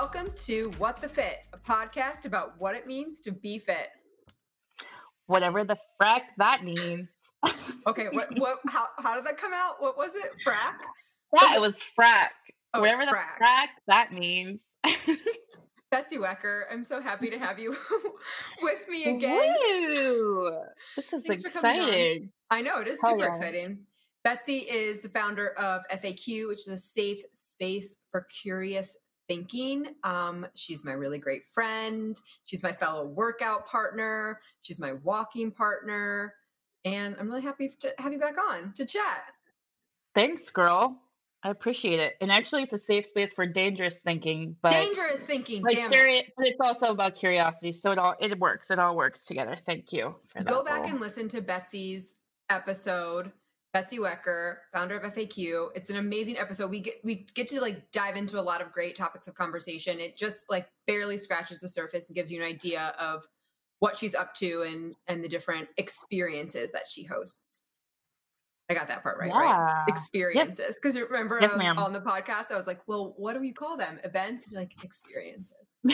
Welcome to What the Fit, a podcast about what it means to be fit. Whatever the frack that means. Okay, what what how how did that come out? What was it? Frack? Yeah, it was frack. Oh, Whatever frack. the frack that means. Betsy Wecker, I'm so happy to have you with me again. Woo! This is Thanks for coming on. exciting. I know it is super yeah. exciting. Betsy is the founder of FAQ, which is a safe space for curious thinking. Um, she's my really great friend. She's my fellow workout partner. She's my walking partner. And I'm really happy to have you back on to chat. Thanks, girl. I appreciate it. And actually, it's a safe space for dangerous thinking, but Dangerous thinking. like damn it. but it's also about curiosity. So it all it works. It all works together. Thank you for that. Go back and listen to Betsy's episode. Betsy Wecker, founder of FAQ. It's an amazing episode. We get we get to like dive into a lot of great topics of conversation. It just like barely scratches the surface and gives you an idea of what she's up to and and the different experiences that she hosts. I got that part right, right? Experiences. Because you remember Yes, um, on the podcast, I was like, well, what do we call them? Events? Like, experiences.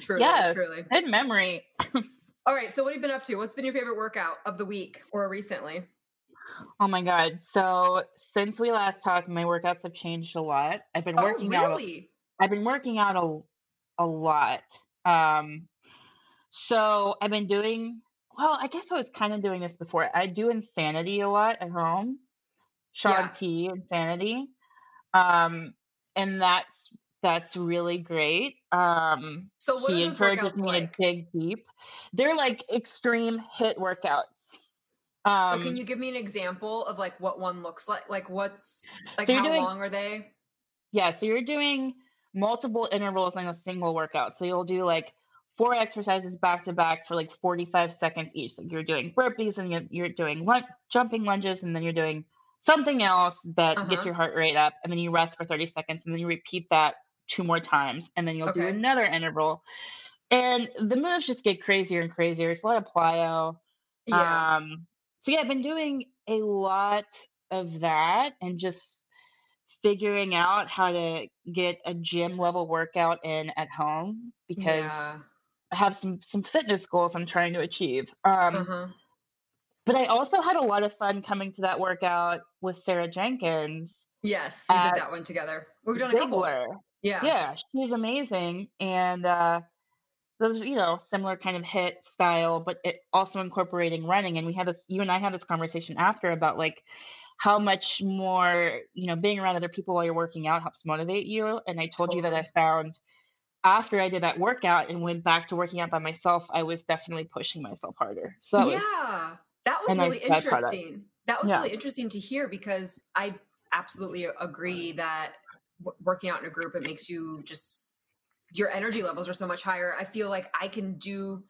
Truly, yes. truly. Good memory. All right. So what have you been up to? What's been your favorite workout of the week or recently? Oh my god. So since we last talked, my workouts have changed a lot. I've been working oh, out really? I've been working out a, a lot. Um so I've been doing well, I guess I was kind of doing this before. I do insanity a lot at home. Shaun Yeah. T insanity. Um and that's that's really great. Um So what he encourages me like? to dig deep. They're like extreme HIIT workouts. Um, so can you give me an example of like what one looks like? Like what's like So how doing- long are they? Yeah, so you're doing multiple intervals in a single workout. So you'll do like four exercises back to back for like 45 seconds each. Like you're doing burpees and you're, you're doing lun- jumping lunges and then you're doing something else that gets Uh-huh. your heart rate up and then you rest for 30 seconds and then you repeat that two more times and then you'll do another interval. And the moves just get crazier and crazier. It's a lot of plyo. Yeah. Um, so yeah, I've been doing a lot of that and just figuring out how to get a gym level workout in at home because yeah. I have some some fitness goals I'm trying to achieve. Um, Uh-huh. but I also had a lot of fun coming to that workout with Sarah Jenkins. Yes, we did that one together. We've done a couple. Yeah. Yeah, she's amazing. And uh those, you know, similar kind of HIIT style, but it also incorporating running. And we had this, you and I had this conversation after about like how much more, you know, being around other people while you're working out helps motivate you. And I told you that I found after I did that workout and went back to working out by myself, I was definitely pushing myself harder. So that was yeah. That was nice really interesting. That was Yeah. really interesting to hear because I absolutely agree that w- working out in a group it makes you just your energy levels are so much higher. I feel like I can do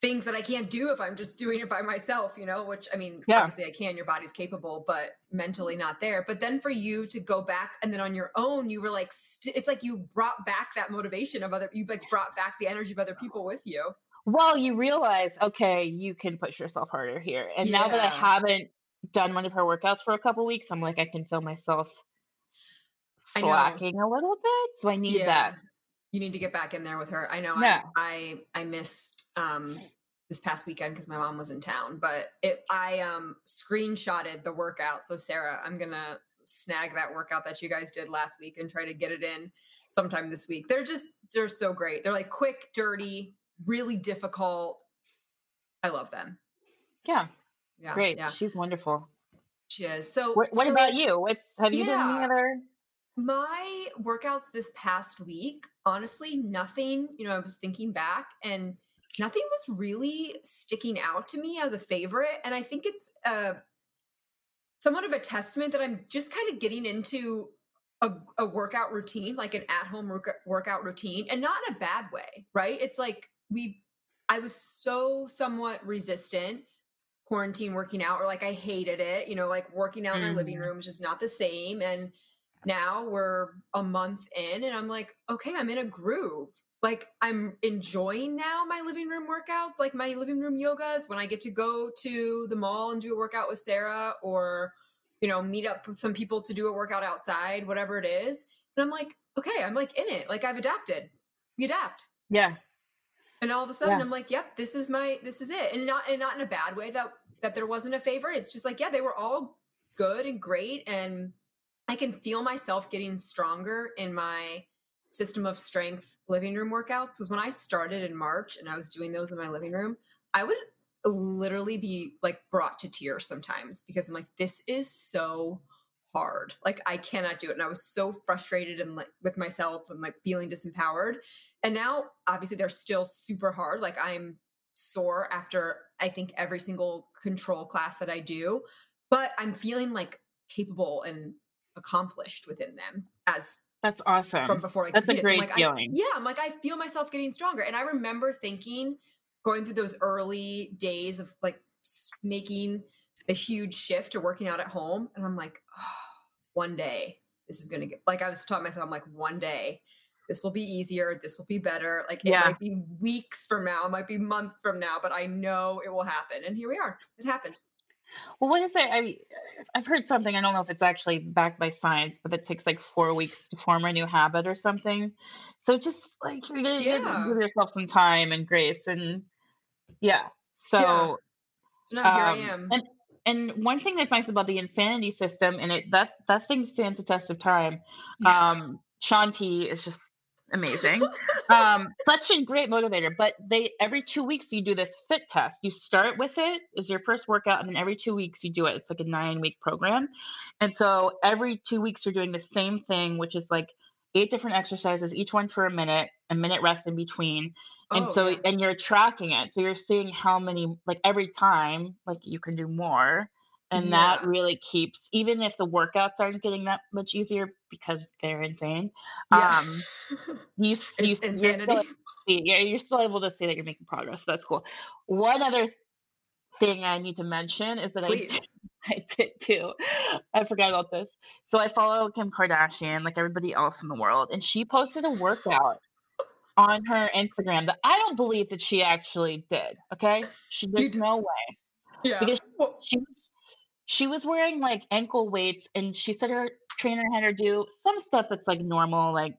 things that I can't do if I'm just doing it by myself, you know, which I mean, Yeah. obviously I can, your body's capable, but mentally not there. But then for you to go back and then on your own, you were like, st- it's like you brought back that motivation of other, you like brought back the energy of other people with you. well, you realize, okay, you can push yourself harder here. And now that I haven't done one of her workouts for a couple weeks, I'm like, I can feel myself slacking a little bit. So I need that. You need to get back in there with her. I know Yeah. I, I I missed um this past weekend because my mom was in town, but it I um screenshotted the workout. So Sarah, I'm gonna snag that workout that you guys did last week and try to get it in sometime this week. They're just they're so great. They're like quick, dirty, really difficult. I love them. Yeah, Yeah. great. Yeah. She's wonderful. She is. So What, what so- about you? What's have you done any other? My workouts this past week, honestly, nothing, you know, I was thinking back and nothing was really sticking out to me as a favorite. And I think it's uh, somewhat of a testament that I'm just kind of getting into a, a workout routine, like an at home work, workout routine, and not in a bad way, right? It's like we, I was so somewhat resistant quarantine working out, or like I hated it, you know, like working out in my living Mhm. room is just not the same. And now we're a month in and I'm like, okay, I'm in a groove. Like I'm enjoying now my living room workouts, like my living room yogas when I get to go to the mall and do a workout with Sarah or you know, meet up with some people to do a workout outside, whatever it is. And I'm like, okay, I'm like in it. Like I've adapted. We adapt. Yeah. And all of a sudden Yeah. I'm like, yep, this is my this is it. And not and not in a bad way that that there wasn't a favorite. It's just like, yeah, they were all good and great. And I can feel myself getting stronger in my system of strength living room workouts. Because when I started in March and I was doing those in my living room, I would literally be like brought to tears sometimes because I'm like, this is so hard. Like I cannot do it. And I was so frustrated and like with myself and like feeling disempowered. And now obviously they're still super hard. Like I'm sore after I think every single control class that I do, but I'm feeling like capable and accomplished within them as That's awesome from before like That's a defeated. So I'm great like, I, feeling. yeah, I'm like I feel myself getting stronger. And I remember thinking going through those early days of like making a huge shift to working out at home, and I'm like, oh, one day this is gonna get like I was telling myself, I'm like, one day this will be easier, this will be better. Like it Yeah. might be weeks from now, it might be months from now, but I know it will happen. And here we are. It happened. Well, what is it? I I've heard something. I don't know if it's actually backed by science, but it takes like four weeks to form a new habit or something. So just like you you gotta Yeah. give yourself some time and grace, and yeah. So So now here I um, am. and and one thing that's nice about the insanity system, and it that that thing stands the test of time. Um, Shaun T is just amazing. um, such a great motivator. But they every two weeks you do this fit test. You start with it is your first workout, and then every two weeks you do it. It's like a nine week program, and so every two weeks you're doing the same thing, which is like eight different exercises, each one for a minute, a minute rest in between, and Oh, so yeah. and you're tracking it. So you're seeing how many like every time like you can do more. And that really keeps, even if the workouts aren't getting that much easier because they're insane, Yeah. um, you you s- you're see- yeah, you're still able to see that you're making progress. So that's cool. One other thing I need to mention is that I did, I did too. I forgot about this. So I follow Kim Kardashian, like everybody else in the world, and she posted a workout on her Instagram that I don't believe that she actually did. Okay, she there's no way Yeah. because she was she was wearing like ankle weights, and she said her trainer had her do some stuff that's like normal, like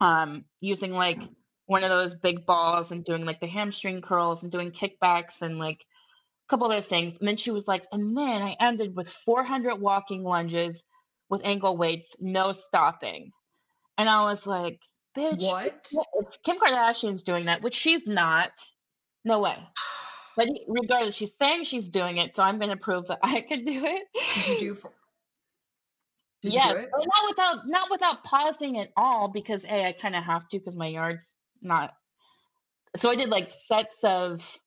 um using like one of those big balls and doing like the hamstring curls and doing kickbacks and like a couple other things. And then she was like, and then I ended with 400 walking lunges with ankle weights, no stopping. And I was like, bitch, what? Kim Kardashian's doing that, which she's not, no way. But regardless, she's saying she's doing it, so I'm going to prove that I could do it. Did you do? For, did yes, you do not without not without pausing at all because a I kind of have to because my yard's not. So I did like sets of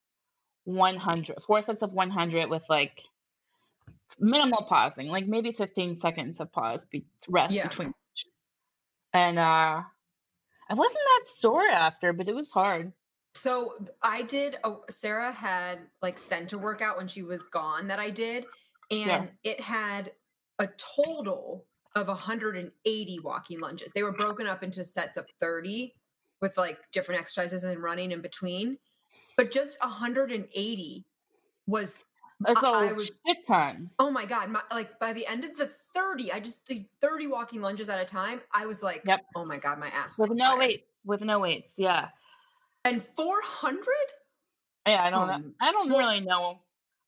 100, four sets of 100 with like minimal pausing, like maybe 15 seconds of pause, be, rest Yeah. between. And uh, I wasn't that sore after, but it was hard. So I did. A, Sarah had like sent a workout when she was gone that I did, and Yeah. it had a total of 180 walking lunges. They were broken up into sets of 30 with like different exercises and running in between, but just 180 was It's a I- I was- shit ton. oh my god my, like by the end of the 30 i just did 30 walking lunges at a time i was like Yep. oh my god my ass was With no fire. weights. With no weights. Yeah. And 400 Yeah, I don't know. Um, I don't really know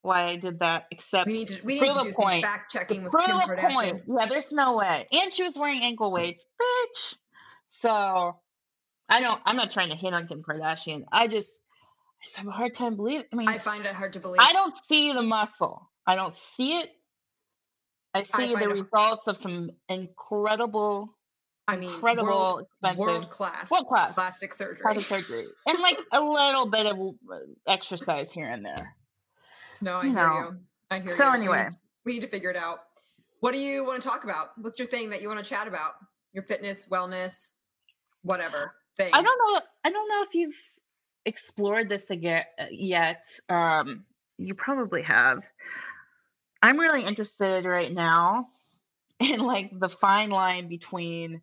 why I did that, except we need to we need to a do some point. fact checking with prove kim kardashian point. Yeah, there's no way. And she was wearing ankle weights, bitch. So I don't. I'm not trying to hit on Kim Kardashian. I just, I just have a hard time believing. I mean, i find it hard to believe I don't see the muscle. I don't see it. I see find the it- results of some incredible, i mean incredible, world, world class world class plastic surgery plastic surgery, and like a little bit of uh, exercise here and there. no i you hear know. you i hear So you We anyway. need- we need to figure it out what do you want to talk about what's your thing that you want to chat about your fitness wellness whatever thing I don't know. I don't know if you've explored this again uh, yet. Um, you probably have. I'm really interested right now in like the fine line between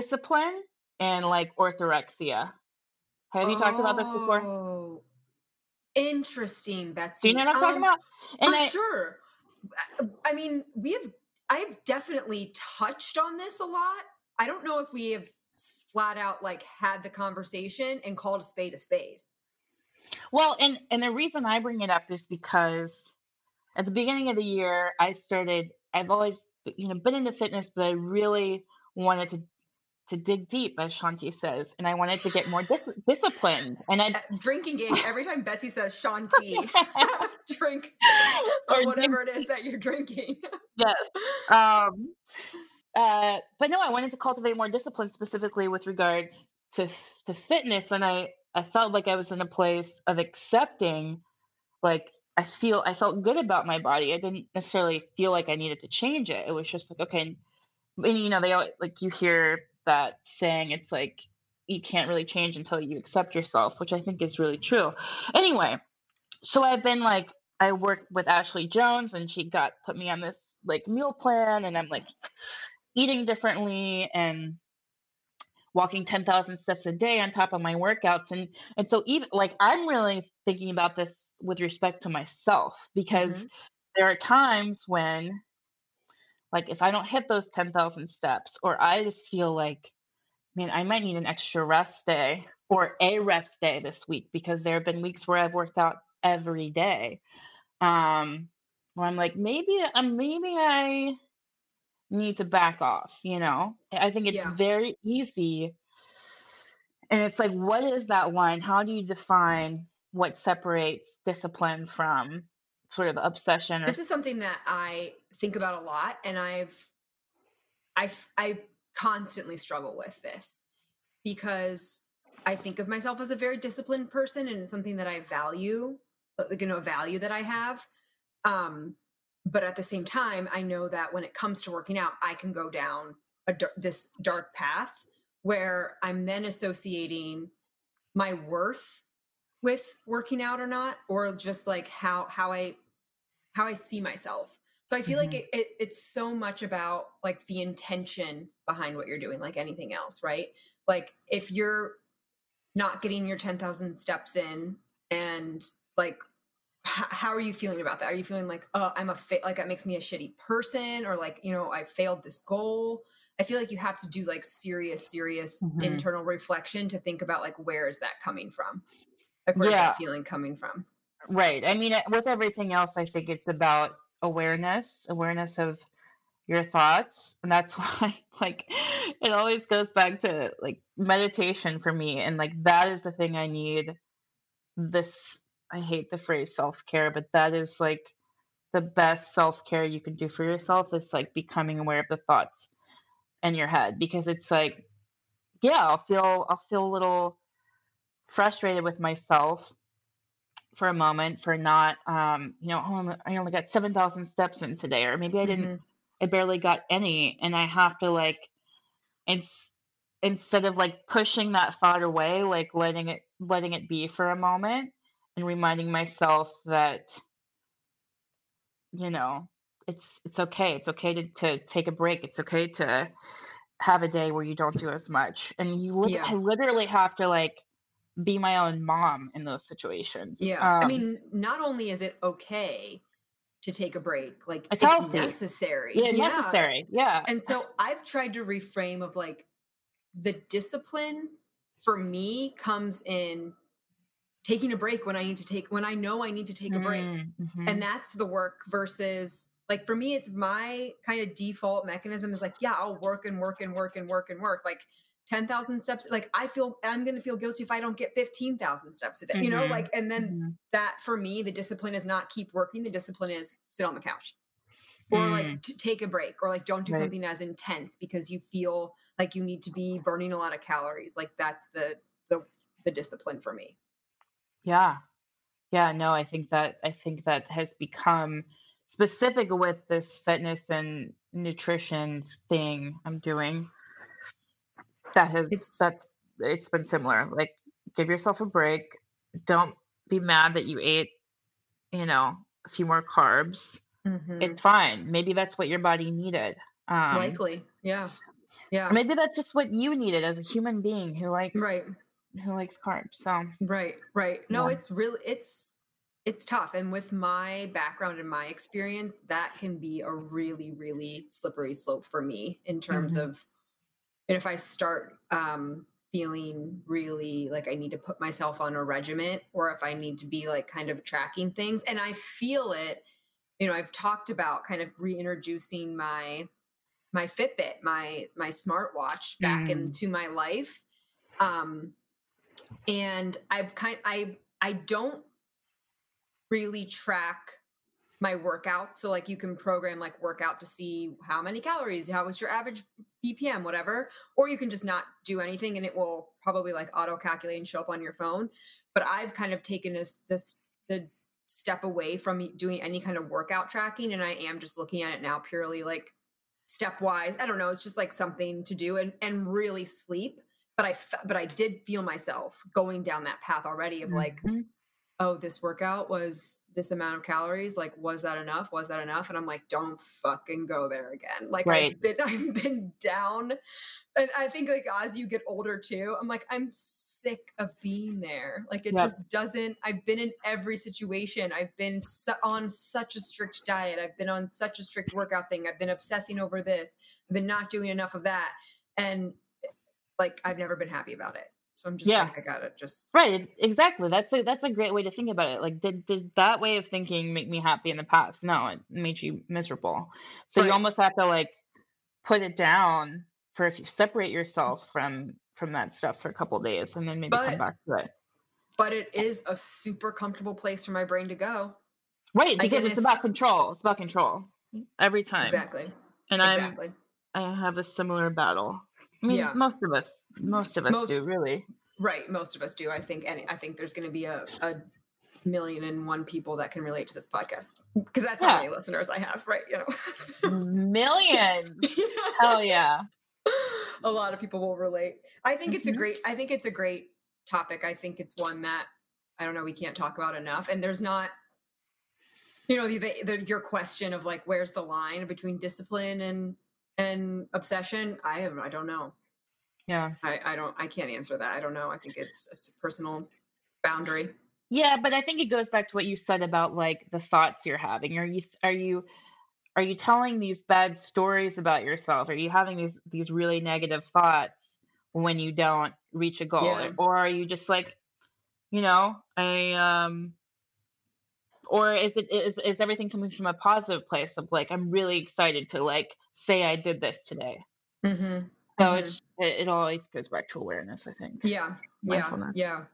discipline and like orthorexia. Have you talked about this before? Oh, Interesting, Do Betsy. you know what I'm talking Um, about? And for I, sure. I- I mean, we have. I have definitely touched on this a lot I don't know if we have flat out like had the conversation and called a spade a spade. Well, and and the reason I bring it up is because at the beginning of the year, I started. I've always you know been into fitness, but I really wanted to to dig deep, as Shaun T says, and I wanted to get more dis- disciplined. And I uh, drinking game every time Betsy says Shaun T, drink or whatever drink. it is that you're drinking. yes. Um, uh, but no, I wanted to cultivate more discipline, specifically with regards to to fitness, and I I felt like I was in a place of accepting, like I feel I felt good about my body. I didn't necessarily feel like I needed to change it. It was just like okay, and you know they like you hear that saying. It's like you can't really change until you accept yourself, which I think is really true. Anyway, so I've been like I worked with Ashley Jones and she got put me on this like meal plan and I'm like eating differently and walking 10,000 steps a day on top of my workouts and and so even like I'm really thinking about this with respect to myself because mm-hmm. there are times when like if I don't hit those 10,000 steps or I just feel like man I might need an extra rest day or a rest day this week because there have been weeks where I've worked out every day um where I'm like maybe um, maybe I need to back off, you know? I think it's Yeah. very easy. And it's like, what is that line? How do you define what separates discipline from sort of obsession or This is something that I think about a lot and I've I I constantly struggle with this because I think of myself as a very disciplined person and something that I value, like you know, a value that I have. Um but at the same time i know that when it comes to working out i can go down a, this dark path where i'm then associating my worth with working out or not or just like how how i how i see myself so i feel mm-hmm. like it, it, it's so much about like the intention behind what you're doing like anything else right like if you're not getting your 10,000 steps in and like how are you feeling about that? Are you feeling like, oh, I'm a fa- like that makes me a shitty person, or like, you know, I failed this goal? I feel like you have to do like serious, serious mm-hmm. internal reflection to think about like where is that coming from? Like where's yeah. that feeling coming from? Right. I mean, with everything else, I think it's about awareness, awareness of your thoughts, and that's why like it always goes back to like meditation for me, and like that is the thing I need this I hate the phrase self care, but that is like the best self care you can do for yourself is like becoming aware of the thoughts in your head because it's like, yeah, I'll feel I'll feel a little frustrated with myself for a moment for not, um, you know, oh, I only got seven thousand steps in today, or maybe I didn't, mm-hmm. I barely got any, and I have to like, it's instead of like pushing that thought away, like letting it letting it be for a moment and reminding myself that you know it's it's okay it's okay to, to take a break it's okay to have a day where you don't do as much and you li- Yeah. I literally have to like be my own mom in those situations Yeah. I um mean, not only is it okay to take a break, like it's it's necessary. yeah Yeah. necessary yeah And so I've tried to reframe of like the discipline for me comes in taking a break when I need to take when I know I need to take a break. mm-hmm. And that's the work versus like for me it's my kind of default mechanism is like yeah, I'll work and work and work and work and work like 10,000 steps like I feel I'm going to feel guilty if I don't get 15,000 steps a day. Mm-hmm. You know, mm-hmm. like and then mm-hmm. that for me the discipline is not keep working, the discipline is sit on the couch. Or mm. like to take a break or like don't do right. something as intense because you feel like you need to be burning a lot of calories. Like that's the the the discipline for me. Yeah. Yeah, no, I think that I think that has become specific with this fitness and nutrition thing I'm doing. That has It's that's it's been similar. Like give yourself a break. Don't be mad that you ate, you know, a few more carbs. hmm It's fine. Maybe that's what your body needed. Um, likely. Yeah. Yeah. maybe that's just what you needed as a human being who likes Right. who likes carbs. So Right, right. No, yeah. it's really it's it's tough and with my background and my experience that can be a really really slippery slope for me in terms hmm of and if I start um, feeling really like I need to put myself on a regiment, or if I need to be like kind of tracking things, and I feel it. You know, I've talked about kind of reintroducing my my Fitbit, my my smartwatch back Mm. into my life. Um, and I've kind I I don't really track my workouts. So like you can program like workout to see how many calories, how was your average BPM, whatever, or you can just not do anything and it will probably like auto calculate and show up on your phone. But I've kind of taken this this the step away from doing any kind of workout tracking and I am just looking at it now purely like stepwise. I don't know, it's just like something to do and and really sleep. But I but I did feel myself going down that path already of like Mhm. Oh, this workout was this amount of calories. Like, was that enough? Was that enough? And I'm like, don't fucking go there again. Like, Right. I've been, I've been down, and I think like as you get older too, I'm like, I'm sick of being there. Like, it Yep. just doesn't. I've been in every situation. I've been su- on such a strict diet. I've been on such a strict workout thing. I've been obsessing over this. I've been not doing enough of that, and like, I've never been happy about it. So I'm just Yeah. like, I got it. just Right, exactly. That's a that's a great way to think about it. Like, did did that way of thinking make me happy in the past? No, it made you miserable. So you almost have to like put it down for if you separate yourself from from that stuff for a couple days and then maybe come back to it. but it is a super comfortable place for my brain to go. Right, because it's about control. It's about control every time. Exactly. And I'm I have a similar battle. I mean, Yeah. most of us, most of us do, really. Right. Most of us do. I think. And I think there's going to be a, a million and one people that can relate to this podcast because that's Yeah. how many listeners I have. Right. You know. Millions. Hell yeah. a lot of people will relate. I think it's a Mhm. great. I think it's a great topic. I think it's one that I don't know we can't talk about enough. And there's not. You know, the, the, your question of like, where's the line between discipline and and obsession? I have. I don't know. Yeah. I, I don't I can't answer that. I don't know. I think it's a personal boundary. Yeah, but I think it goes back to what you said about like the thoughts you're having. Are you are you are you telling these bad stories about yourself? Are you having these these really negative thoughts when you don't reach a goal? Yeah. Or are you just like, you know, I um or is it is is everything coming from a positive place of like I'm really excited to like say I did this today? Mm-hmm. So Mhm. it, it always goes back to awareness, I think. Yeah, yeah, yeah,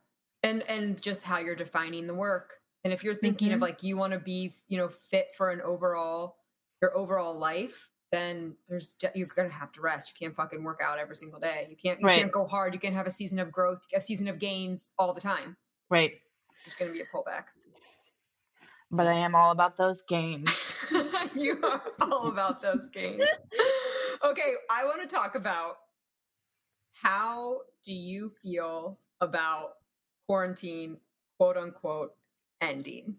and and just how you're defining the work. And if you're thinking of Mhm. like you want to be, you know, fit for an overall your overall life, then there's you're gonna have to rest. You can't fucking work out every single day. You can't you Right. can't go hard. You can't have a season of growth, a season of gains all the time. Right. There's gonna be a pullback. But I am all about those gains. you are all about those games. Okay, I want to talk about how do you feel about quarantine, quote unquote, ending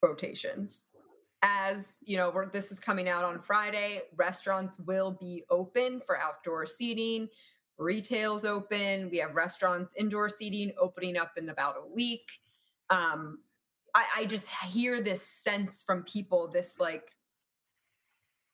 quotations. As you know, this is coming out on Friday. Restaurants will be open for outdoor seating. Retail's open. We have restaurants indoor seating opening up in about a week. Um, I, I just hear this sense from people, this like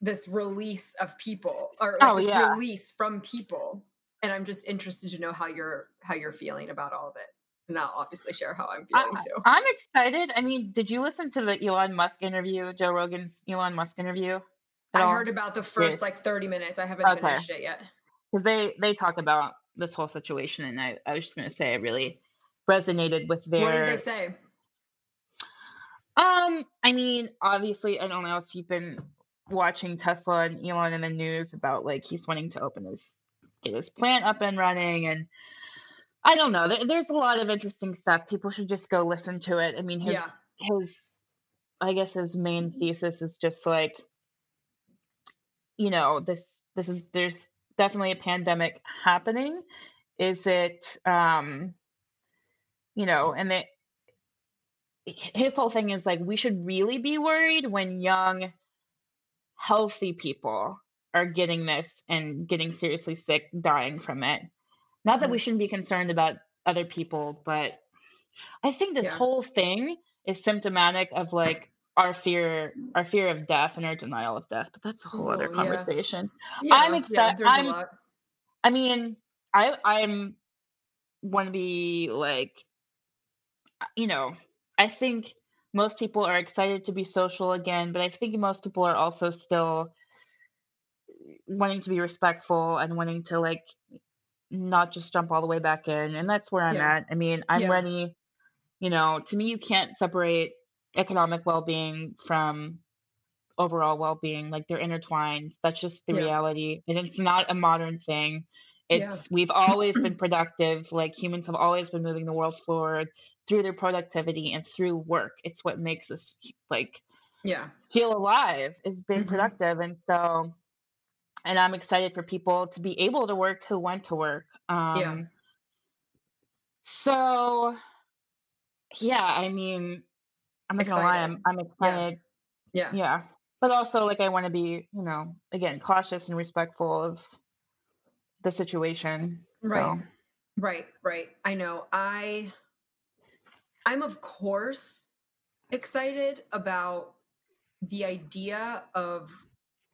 this release of people or like Oh, this yeah. release from people. And I'm just interested to know how you're how you're feeling about all of it. And I'll obviously share how I'm I- feeling too. I'm excited. I mean, did you listen to the Elon Musk interview, Joe Rogan's Elon Musk interview? I heard about the first Yes. like 30 minutes. I haven't Okay. finished it yet. because they they talk about this whole situation, and I I was just gonna say I really resonated with their. What did they say? Um, I mean, obviously, I don't know if you've been watching Tesla and Elon in the news about like he's wanting to open his get his plant up and running, and I don't know. There's a lot of interesting stuff. People should just go listen to it. I mean, his Yeah. his I guess his main thesis is just like you know this this is there's definitely a pandemic happening is it um you know and they his whole thing is like we should really be worried when young healthy people are getting this and getting seriously sick dying from it not that we mm-hmm. shouldn't be concerned about other people but i think this Yeah. whole thing is symptomatic of like our fear our fear of death and our denial of death but that's a whole other Well, yeah. conversation Yeah, I'm yeah, I'm- a lot. I mean, I I'm want to be like, you know, I think most people are excited to be social again, but I think most people are also still wanting to be respectful and wanting to like not just jump all the way back in. And that's where I'm Yeah. at. I mean, I'm Yeah. ready, you know, to me, you can't separate economic well being from overall well being. Like they're intertwined. That's just the Yeah. reality. And it's not a modern thing. Yeah. We've always been productive. Like humans have always been moving the world forward through their productivity and through work. It's what makes us like Yeah. feel alive is being Mhm. productive. And so and I'm excited for people to be able to work who want to work. Yeah. Um so yeah, I mean, I'm not gonna lie, Excited. I'm I'm Yeah. excited. Yeah. Yeah. But also like I want to be, you know, again, cautious and respectful of the situation. Right. So Right. Right. I know. I I'm of course excited about the idea of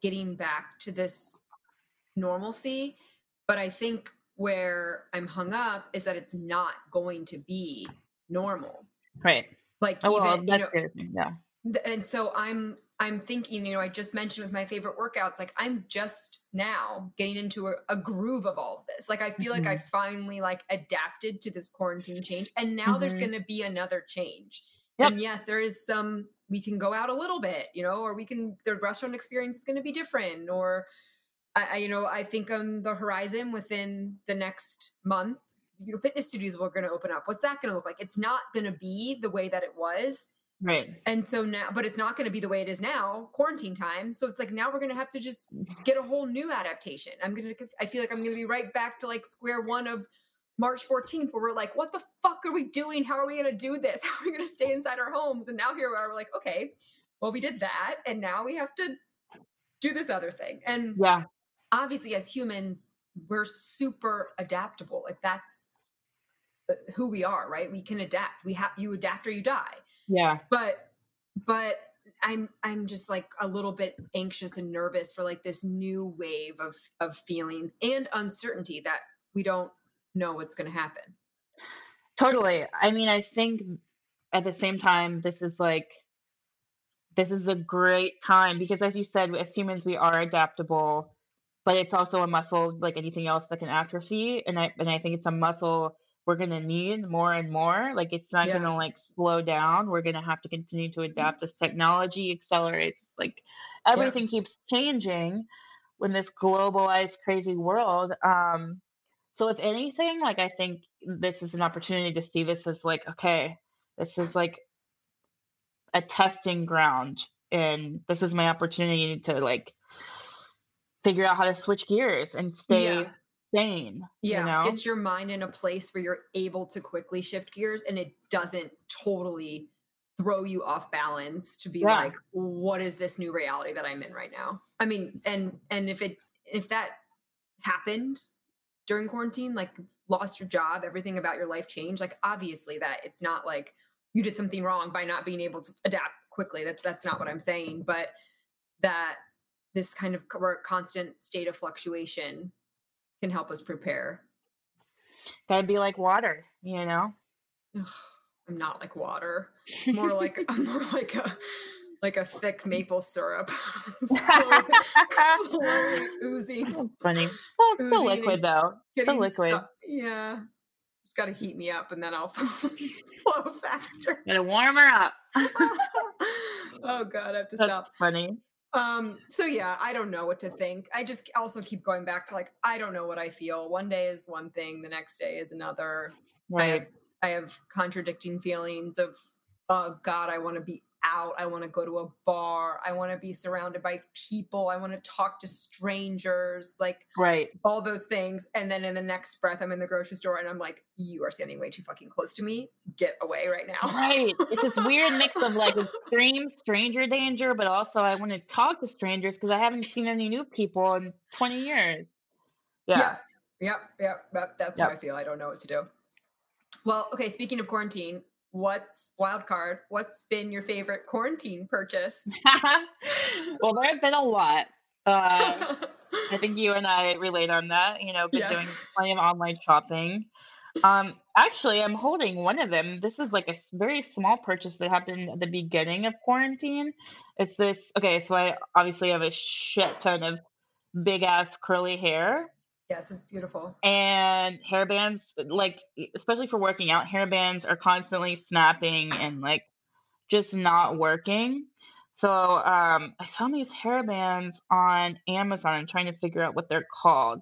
getting back to this normalcy, but I think where I'm hung up is that it's not going to be normal. right. Like Oh even, well you that's know, the other thing. Yeah. And so i'm i'm thinking you know i just mentioned with my favorite workouts like i'm just now getting into a, a groove of all of this. Like i feel like i finally like adapted to this quarantine change and now there's hmm going to be another change. Yep. and yes there is some we can go out a little bit you know or we can the restaurant experience is going to be different or I, I you know i think on the horizon within the next month you know fitness studios are going to open up. What's that going to look like? It's not going to be the way that it was Right. and so now, but it's not going to be the way it is now, quarantine time. So it's like now we're going to have to just get a whole new adaptation. I'm going to, I feel like I'm going to be right back to like square one of March 14th, where we're like, what the fuck are we doing? How are we going to do this? How are we going to stay inside our homes? And now here we are, we're like, okay, well, we did that. And now we have to do this other thing. And Yeah. obviously, as humans, we're super adaptable. Like that's uh, who we are, right? We can adapt. We have, you adapt or you die Yeah. but but i'm i'm just like a little bit anxious and nervous for like this new wave of of feelings and uncertainty that we don't know what's going to happen Totally. I mean, I think at the same time, this is like this is a great time because as you said, as humans we are adaptable, but it's also a muscle like anything else that can atrophy. And I and I think it's a muscle we're gonna need more and more. Like it's not yeah gonna like slow down. We're gonna have to continue to adapt as technology accelerates. Like yeah everything keeps changing in this globalized crazy world. Um so if anything, like I think this is an opportunity to see this as like, okay, this is like a testing ground and this is my opportunity to like figure out how to switch gears and yeah stay sane, you yeah know? get your mind in a place where you're able to quickly shift gears and it doesn't totally throw you off balance to be Yeah, like what is this new reality that i'm in right now i mean and and if it if that happened during quarantine, like lost your job, everything about your life changed, like obviously that it's not like you did something wrong by not being able to adapt quickly. That's that's not what I'm saying, but that this kind of co- constant state of fluctuation can help us prepare. That'd be like water, you know? Ugh, I'm not like water, more like I'm more like a like a thick maple syrup, slowly, slowly oozing, That's funny. Well, it's oozing liquid though. Getting liquid. stuck. Yeah, just got to heat me up and then I'll flow faster. Gotta warm her up. oh god, I have to That's stop. funny. Um, so yeah, I don't know what to think. I just also keep going back to like I don't know what I feel. One day is one thing, the next day is another. I have Right. I have contradicting feelings of oh god, I want to be out. I want to go to a bar. I want to be surrounded by people. I want to talk to strangers. Like Right. all those things. And then in the next breath, I'm in the grocery store and I'm like, you are standing way too fucking close to me. Get away right now. Right. It's this weird mix of like extreme stranger danger, but also I want to talk to strangers because I haven't seen any new people in 20 years. Yeah. yeah. Yep. Yep. That, that's how I feel. I don't know what to do. Well, okay. Speaking of quarantine, what's wild card? What's been your favorite quarantine purchase? well, there have been a lot. Uh, I think you and I relate on that. You know, been doing Yes. plenty of online shopping. Um, actually, I'm holding one of them. This is like a very small purchase that happened at the beginning of quarantine. It's this. Okay, so I obviously have a shit ton of big ass curly hair Yes, it's beautiful. and hair bands. Like, e- especially for working out, hair bands are constantly snapping and like just not working. So um, I found these hair bands on Amazon. I'm trying to figure out what they're called,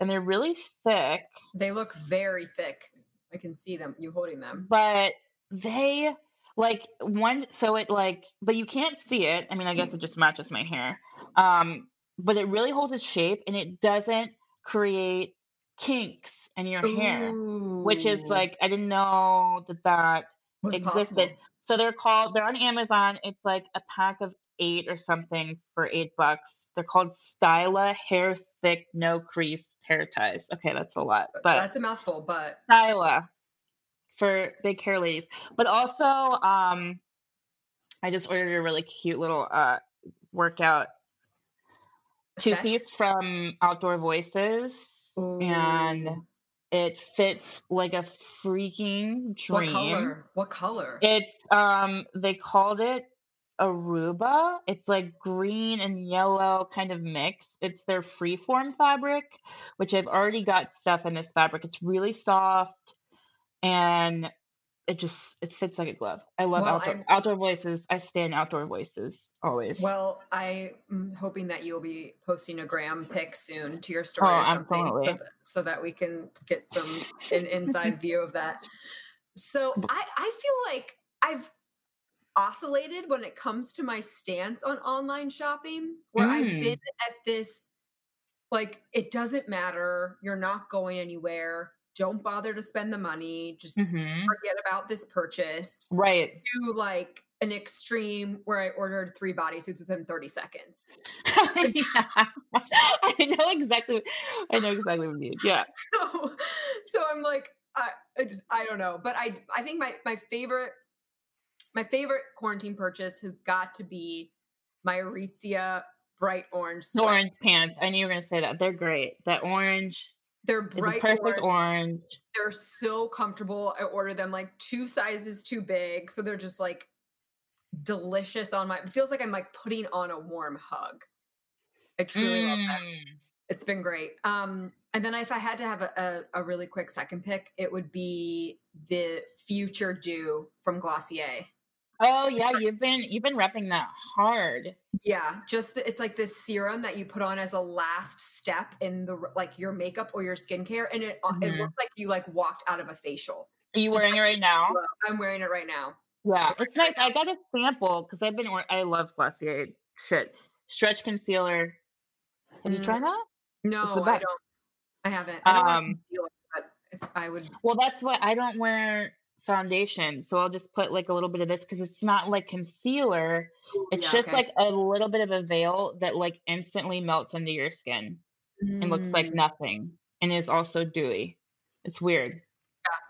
and they're really thick, They look very thick. I can see them. You holding them. but they like one. So it like, but you can't see it. I mean, I guess it just matches my hair. Um, but it really holds its shape, and it doesn't create kinks in your hair, which is like I didn't know that that existed. possible. So they're called they're on Amazon. It's like a pack of 8 or something for 8 bucks. They're called Styla Hair Thick No Crease Hair Ties. Okay, that's a lot. But That's a mouthful, but Styla for big hair ladies. But also um I just ordered a really cute little uh workout two piece from Outdoor Voices and it fits like a freaking dream. What color? What color? It's um they called it Aruba. It's like green and yellow kind of mix. It's their freeform fabric, which I've already got stuff in this fabric. It's really soft and it just it fits like a glove. I love Well, outdoor I'm outdoor voices. I stand outdoor voices always. well, I'm hoping that you'll be posting a gram pic soon to your Oh, story or something, so that, so that we can get some an inside view of that. So I I feel like I've oscillated when it comes to my stance on online shopping, where I've been Mm. at this like it doesn't matter, you're not going anywhere, don't bother to spend the money, just Mhm. forget about this purchase. Right. To like an extreme where I ordered three bodysuits within 30 seconds. Yeah. I know exactly I know exactly what you mean. Yeah. So, so I'm like, I, I don't know, but I I think my my favorite my favorite quarantine purchase has got to be my Aritzia bright orange orange pants. I knew you were gonna say that. They're great. That orange They're bright perfect orange. orange. They're so comfortable. I ordered them like two sizes too big, so they're just like delicious on my. It feels like I'm like putting on a warm hug. I truly love that. Mm. It's been great. Um, and then if I had to have a, a, a really quick second pick, it would be the Future Dew from Glossier. Oh yeah, you've been you've been repping that hard. Yeah, just the, it's like this serum that you put on as a last step in the like your makeup or your skincare, and it uh, it Mhm. looks like you like walked out of a facial. Are you Just wearing it right now? I'm wearing it right now. Yeah, it's nice. I got a sample because I've been. I love Glossier shit. Stretch concealer. Have you Mm, tried that? No, I don't. I haven't. I don't Um, I would. well, that's what I don't wear foundation, so I'll just put like a little bit of this because it's not like concealer. It's yeah, just okay. like a little bit of a veil that like instantly melts into your skin and looks like Mm. nothing and is also dewy. It's weird.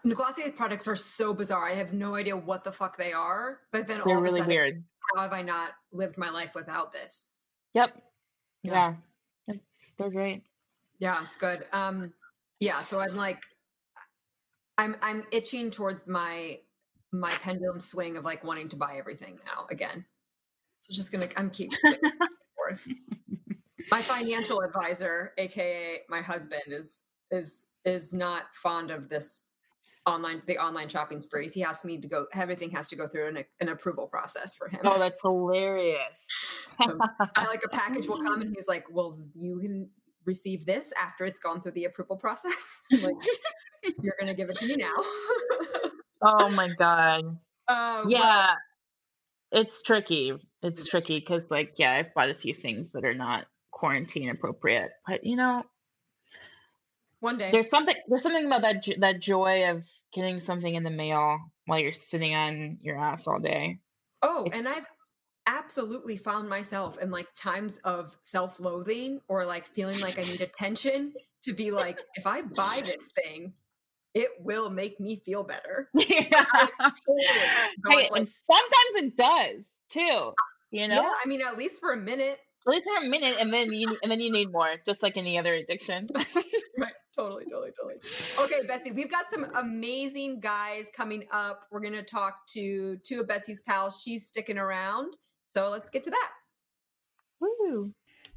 And Glossier's products are so bizarre. I have no idea what the fuck they are, but then They're all really sudden, weird. how have I not lived my life without this? Yep. Yeah. Yeah. They're great. Yeah, it's good. Um, yeah, so I'm like, I'm I'm itching towards my my pendulum swing of like wanting to buy everything now again. So just gonna I'm keep swinging forth. My financial advisor, aka my husband, is is is not fond of this online the online shopping sprees. He asks me to go everything has to go through an, an approval process for him. Oh, that's hilarious. I like a package will come and he's like, Well, you can receive this after it's gone through the approval process. Like, you're gonna give it to me now. oh my god. uh, well, Yeah, it's tricky. It's tricky because, like, yeah, I've bought a few things that are not quarantine appropriate, but you know, one day. there's something there's something about that that joy of getting something in the mail while you're sitting on your ass all day. Oh, and I've absolutely found myself in like times of self-loathing or like feeling like I need attention to be like, if I buy this thing, it will make me feel better. yeah. Hey, and sometimes it does too. You know? yeah, I mean, at least for a minute. at least for a minute, and then you and then you need more, just like any other addiction. right. Totally, totally, totally. Okay, Betsy, we've got some amazing guys coming up. We're gonna talk to two of Betsy's pals. She's sticking around. So let's get to that. Woo.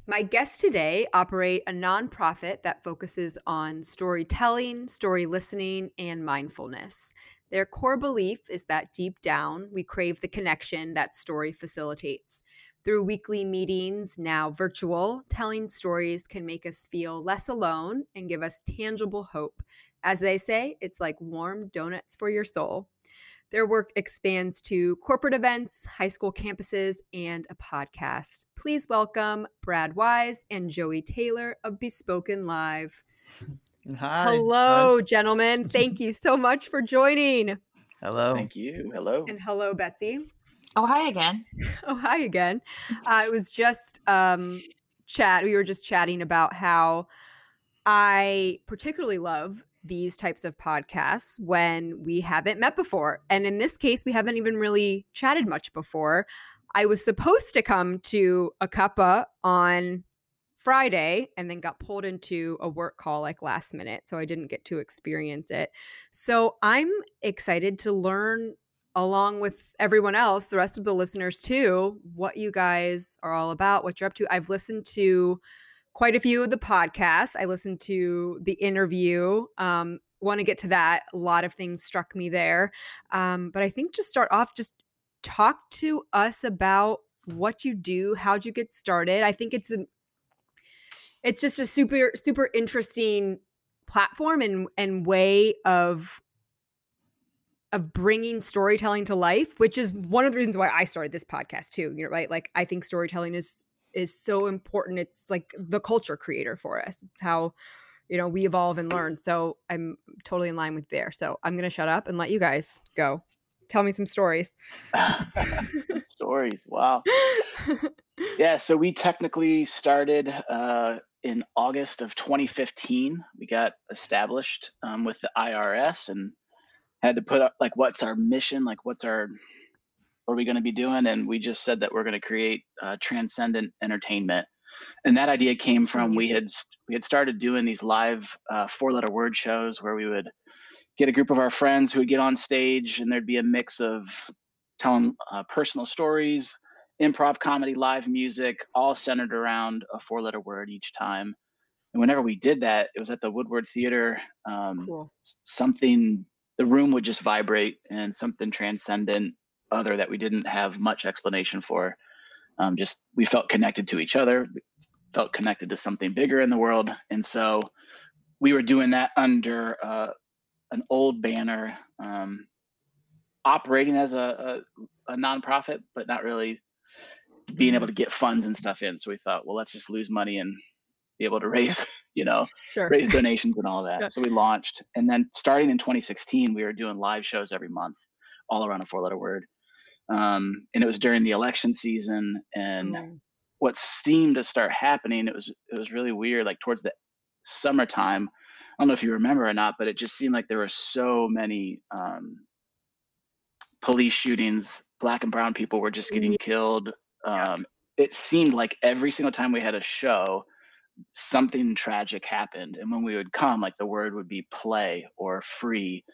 My guests today operate a nonprofit that focuses on storytelling, story listening, and mindfulness. Their core belief is that deep down, we crave the connection that story facilitates. Through weekly meetings, now virtual, telling stories can make us feel less alone and give us tangible hope. As they say, it's like warm donuts for your soul. Their work expands to corporate events, high school campuses, and a podcast. Please welcome Brad Wise and Joey Taylor of Bespoken Live. Hi. Hello, Hi. gentlemen. Thank you so much for joining. Hello. Thank you. Hello. And hello, Betsy. Oh, hi again. Oh, hi again. Uh, it was just um, chat. We were just chatting about how I particularly love these types of podcasts when we haven't met before. And in this case, we haven't even really chatted much before. I was supposed to come to a cuppa on Friday and then got pulled into a work call like last minute. So I didn't get to experience it. So I'm excited to learn along with everyone else, the rest of the listeners too, what you guys are all about, what you're up to. I've listened to quite a few of the podcasts. I listened to the interview. Um, want to get to that. A lot of things struck me there. Um, but I think just start off, just talk to us about what you do, how'd you get started. I think it's an it's just a super super interesting platform and and way of of bringing storytelling to life which is one of the reasons why i started this podcast too you're right like i think storytelling is is so important it's like the culture creator for us it's how you know we evolve and learn so i'm totally in line with there so i'm gonna shut up and let you guys go tell me some stories some stories. Wow. yeah. So we technically started uh, in August of 2015. We got established um, with the IRS and had to put up like, what's our mission? Like, what's our are we going to be doing? And we just said that we're going to create uh, transcendent entertainment. And that idea came from we had we had started doing these live uh, four letter word shows where we would get a group of our friends who would get on stage and there'd be a mix of telling uh, personal stories, improv comedy, live music, all centered around a four letter word each time. And whenever we did that, it was at the Woodward Theater. Um, cool. Something, the room would just vibrate and something transcendent, other that we didn't have much explanation for. Um, just we felt connected to each other, felt connected to something bigger in the world. And so we were doing that under uh, an old banner, um, operating as a, a, a nonprofit, but not really being able to get funds and stuff in. So we thought, well, let's just lose money and be able to raise, you know, sure raise donations and all that. Yeah. So we launched, and then starting in 2016, we were doing live shows every month, all around a four-letter word. Um, and it was during the election season, and Mm. what seemed to start happening, it was it was really weird. Like towards the summertime, I don't know if you remember or not, but it just seemed like there were so many um, police shootings. Black and brown people were just getting Yeah. killed. Yeah. Um, it seemed like every single time we had a show, something tragic happened. And when we would come, like the word would be play or free.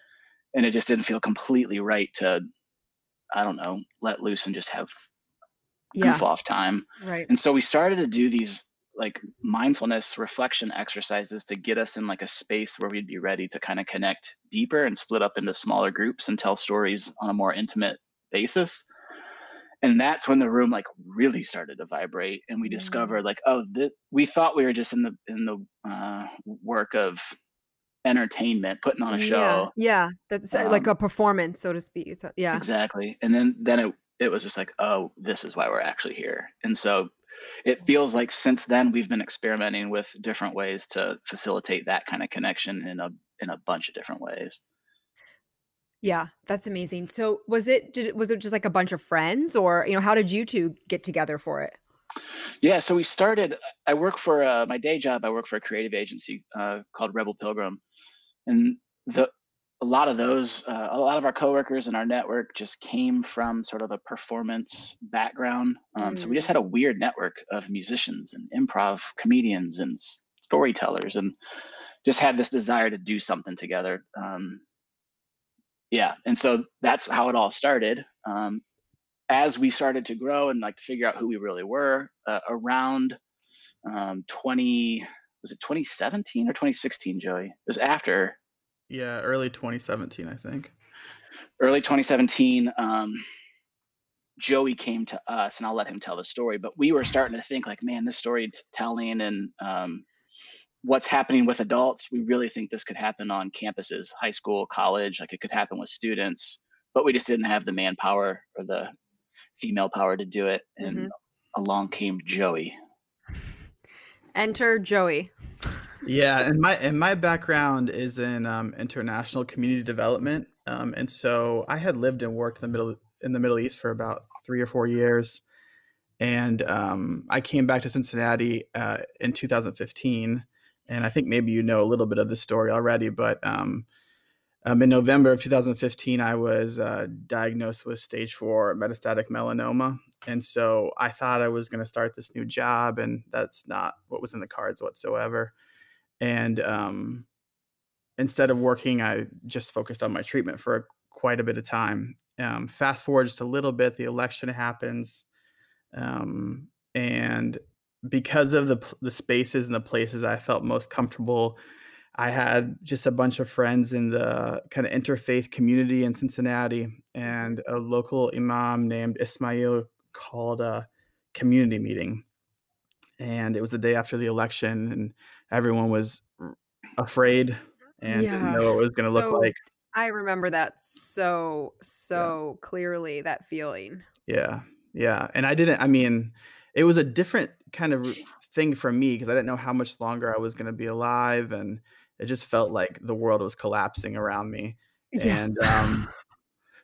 And it just didn't feel completely right to, I don't know, let loose and just have yeah goof off time. right And so we started to do these like mindfulness reflection exercises to get us in like a space where we'd be ready to kind of connect deeper and split up into smaller groups and tell stories on a more intimate basis. And that's when the room like really started to vibrate and we Mm. discovered like oh th- we thought we were just in the in the uh, work of entertainment putting on a show yeah that's uh, like Um, a performance so to speak it's a, yeah Exactly. And then then it it was just like, oh, this is why we're actually here. And so it feels like since then we've been experimenting with different ways to facilitate that kind of connection in a in a bunch of different ways. Yeah, that's amazing. So was it did it was it just like a bunch of friends or you know how did you two get together for it? Yeah, so we started I work for uh, my day job, I work for a creative agency uh, called Rebel Pilgrim. And the a lot of those, uh, a lot of our coworkers and our network just came from sort of a performance background. Um, So we just Mm. had a weird network of musicians and improv comedians and storytellers, and just had this desire to do something together. Um, yeah, and so that's how it all started. Um, as we started to grow and like to figure out who we really were, uh, around um, 20 was it 2017 or 2016, Joey? It was after Yeah, early 2017, I think. early 2017 um, joey came to us and i'll let him tell the story but we were starting to think like man this storytelling and um, what's happening with adults we really think this could happen on campuses high school college like it could happen with students but we just didn't have the manpower or the female power to do it and Mhm. along came joey Enter Joey. Yeah, and my and my background is in um, international community development, um, and so I had lived and worked in the middle in the Middle East for about three or four years, and um, I came back to Cincinnati uh, in 2015, and I think maybe you know a little bit of the story already, but um, um, in November of 2015, I was uh, diagnosed with stage four metastatic melanoma, and so I thought I was going to start this new job, and that's not what was in the cards whatsoever. And um, instead of working i just focused on my treatment for quite a bit of time. Um, fast forward just a little bit the election happens um, and because of the, the spaces and the places i felt most comfortable i had just a bunch of friends in the kind of interfaith community in cincinnati and a local imam named ismail called a community meeting. And it was the day after the election and everyone was afraid and didn't know what it was going to so look like. I remember that so so clearly that feeling. yeah yeah and i didn't i mean it was a different kind of thing for me because i didn't know how much longer i was going to be alive and it just felt like the world was collapsing around me and um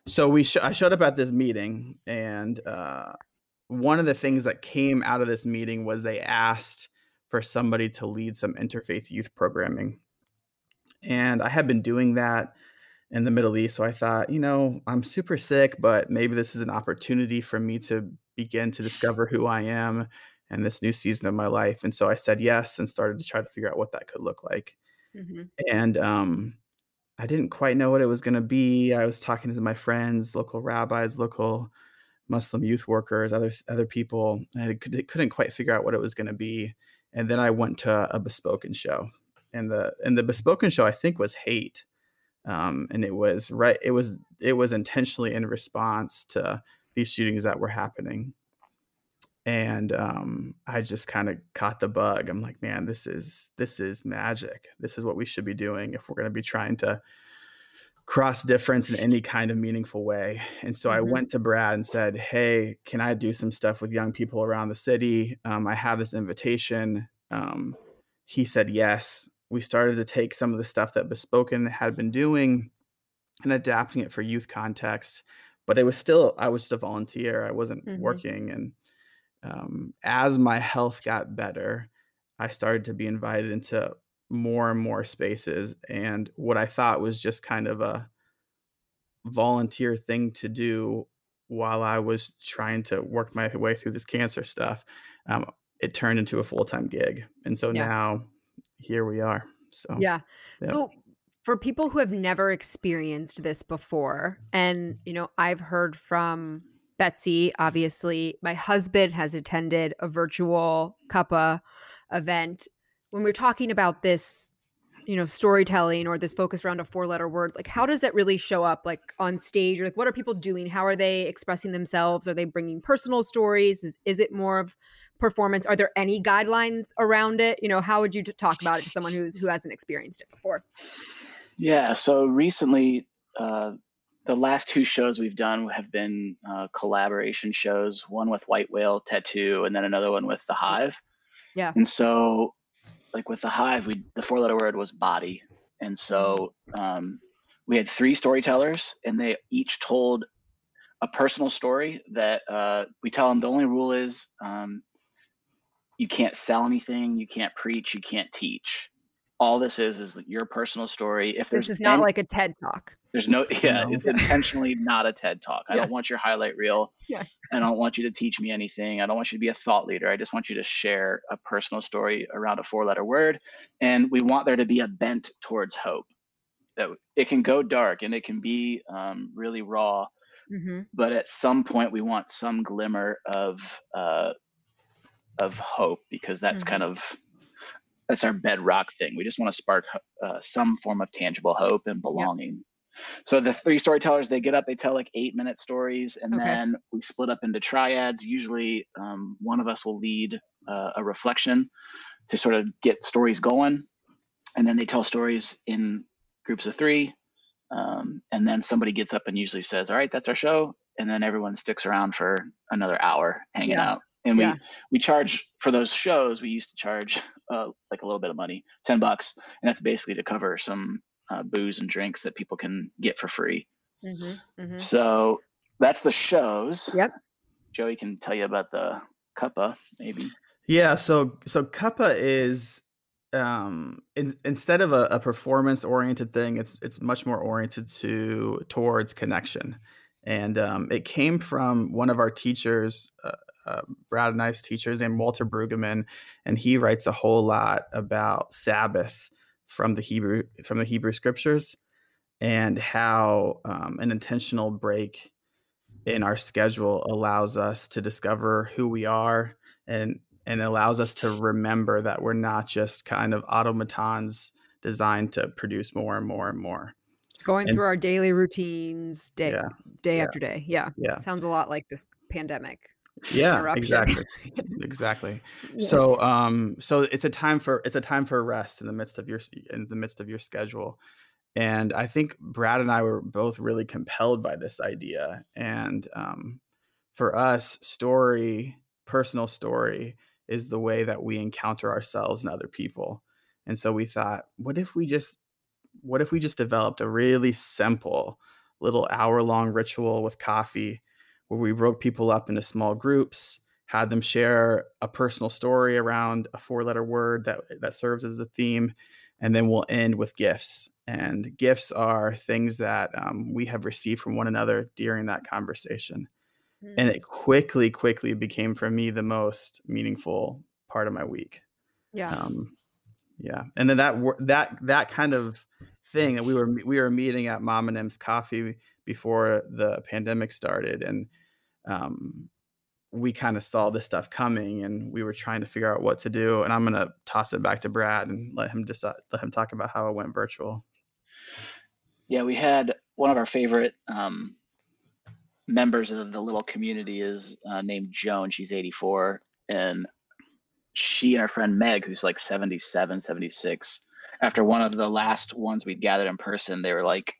so we sh- i showed up at this meeting and uh one of the things that came out of this meeting was they asked for somebody to lead some interfaith youth programming and i had been doing that in the middle east so i thought you know i'm super sick but maybe this is an opportunity for me to begin to discover who i am and this new season of my life and so i said yes and started to try to figure out what that could look like Mhm. and um, I didn't quite know what it was going to be. I was talking to my friends, local rabbis, local Muslim youth workers, other other people. I could, couldn't quite figure out what it was going to be. And then I went to a bespoken show, and the and the bespoken show I think was hate, um, and it was right. It was it was intentionally in response to these shootings that were happening. And um, I just kind of caught the bug. I'm like, man, this is this is magic. This is what we should be doing if we're going to be trying to cross difference in any kind of meaningful way. And so I Mhm. went to Brad and said, "Hey, can I do some stuff with young people around the city? Um, I have this invitation." Um, he said yes. We started to take some of the stuff that Bespoken had been doing and adapting it for youth context, but it was still I was just a volunteer. I wasn't Mhm. working, and um, as my health got better, I started to be invited into more and more spaces. And what I thought was just kind of a volunteer thing to do while I was trying to work my way through this cancer stuff, um, it turned into a full time gig. And so Yeah. now here we are. So, Yeah. Yep. So for people who have never experienced this before, and you know, I've heard from Betsy, obviously, my husband has attended a virtual Cuppa event. When we're talking about this, you know, storytelling or this focus around a four letter word, like how does that really show up like on stage? Or like what are people doing? How are they expressing themselves? Are they bringing personal stories? Is, is it more of performance? Are there any guidelines around it? You know, how would you talk about it to someone who's who hasn't experienced it before? Yeah, so recently, uh, the last two shows we've done have been uh, collaboration shows. One with White Whale Tattoo, and then another one with the Hive. Yeah. And so, like with the Hive, we the four letter word was body, and so um, we had three storytellers, and they each told a personal story that uh, we tell them the only rule is um, you can't sell anything, you can't preach, you can't teach. all this is is your personal story. If there's This is not any- like a TED talk. There's no yeah, No. it's intentionally not a TED talk. I Yeah. don't want your highlight reel. Yeah. I don't want you to teach me anything. I don't want you to be a thought leader. I just want you to share a personal story around a four letter word. And we want there to be a bent towards hope. That it can go dark and it can be um, really raw, hmm but at some point we want some glimmer of uh, of hope because that's Mhm. kind of that's our bedrock thing. We just want to spark uh, some form of tangible hope and belonging. So the three storytellers they get up, they tell like eight minute stories, and Okay. then we split up into triads. Usually, um, one of us will lead uh, a reflection to sort of get stories going, and then they tell stories in groups of three. Um, and then somebody gets up and usually says, "All right, that's our show," and then everyone sticks around for another hour hanging Yeah. out. And Yeah. we we charge for those shows. We used to charge uh, like a little bit of money, ten bucks, and that's basically to cover some uh, booze and drinks that people can get for free. hmm hmm So that's the shows. Yep. Joey can tell you about the cuppa, maybe. Yeah, so so Cuppa is um in, instead of a, a performance oriented thing, it's it's much more oriented to towards connection. And um, it came from one of our teachers, uh, uh, Brad and I's teachers, named Walter Brueggemann, and he writes a whole lot about Sabbath from the Hebrew from the Hebrew scriptures, and how um, an intentional break in our schedule allows us to discover who we are and and allows us to remember that we're not just kind of automatons designed to produce more and more and more. Going And- through our daily routines, day Yeah, day yeah. after day. Yeah, Yeah. sounds a lot like this pandemic. Yeah, exactly. exactly. Yeah. So um so it's a time for it's a time for rest in the midst of your in the midst of your schedule. And I think Brad and I were both really compelled by this idea. And um for us, story, personal story is the way that we encounter ourselves and other people. And so we thought, what if we just what if we just developed a really simple little hour long ritual with coffee where we broke people up into small groups, had them share a personal story around a four letter word that that serves as the theme, and then we'll end with gifts. And gifts are things that um, we have received from one another during that conversation. And it quickly, quickly became for me the most meaningful part of my week. yeah. Um, yeah, and then that that that kind of thing that we were we were meeting at Mom and M's Coffee before the pandemic started, and um, we kind of saw this stuff coming, and we were trying to figure out what to do. And I'm gonna toss it back to Brad and let him decide, let him talk about how it went virtual. Yeah, we had one of our favorite um, members of the little community is uh, named Joan. She's 84. And she and her friend Meg, who's like 77, 76, after one of the last ones we'd gathered in person, they were like,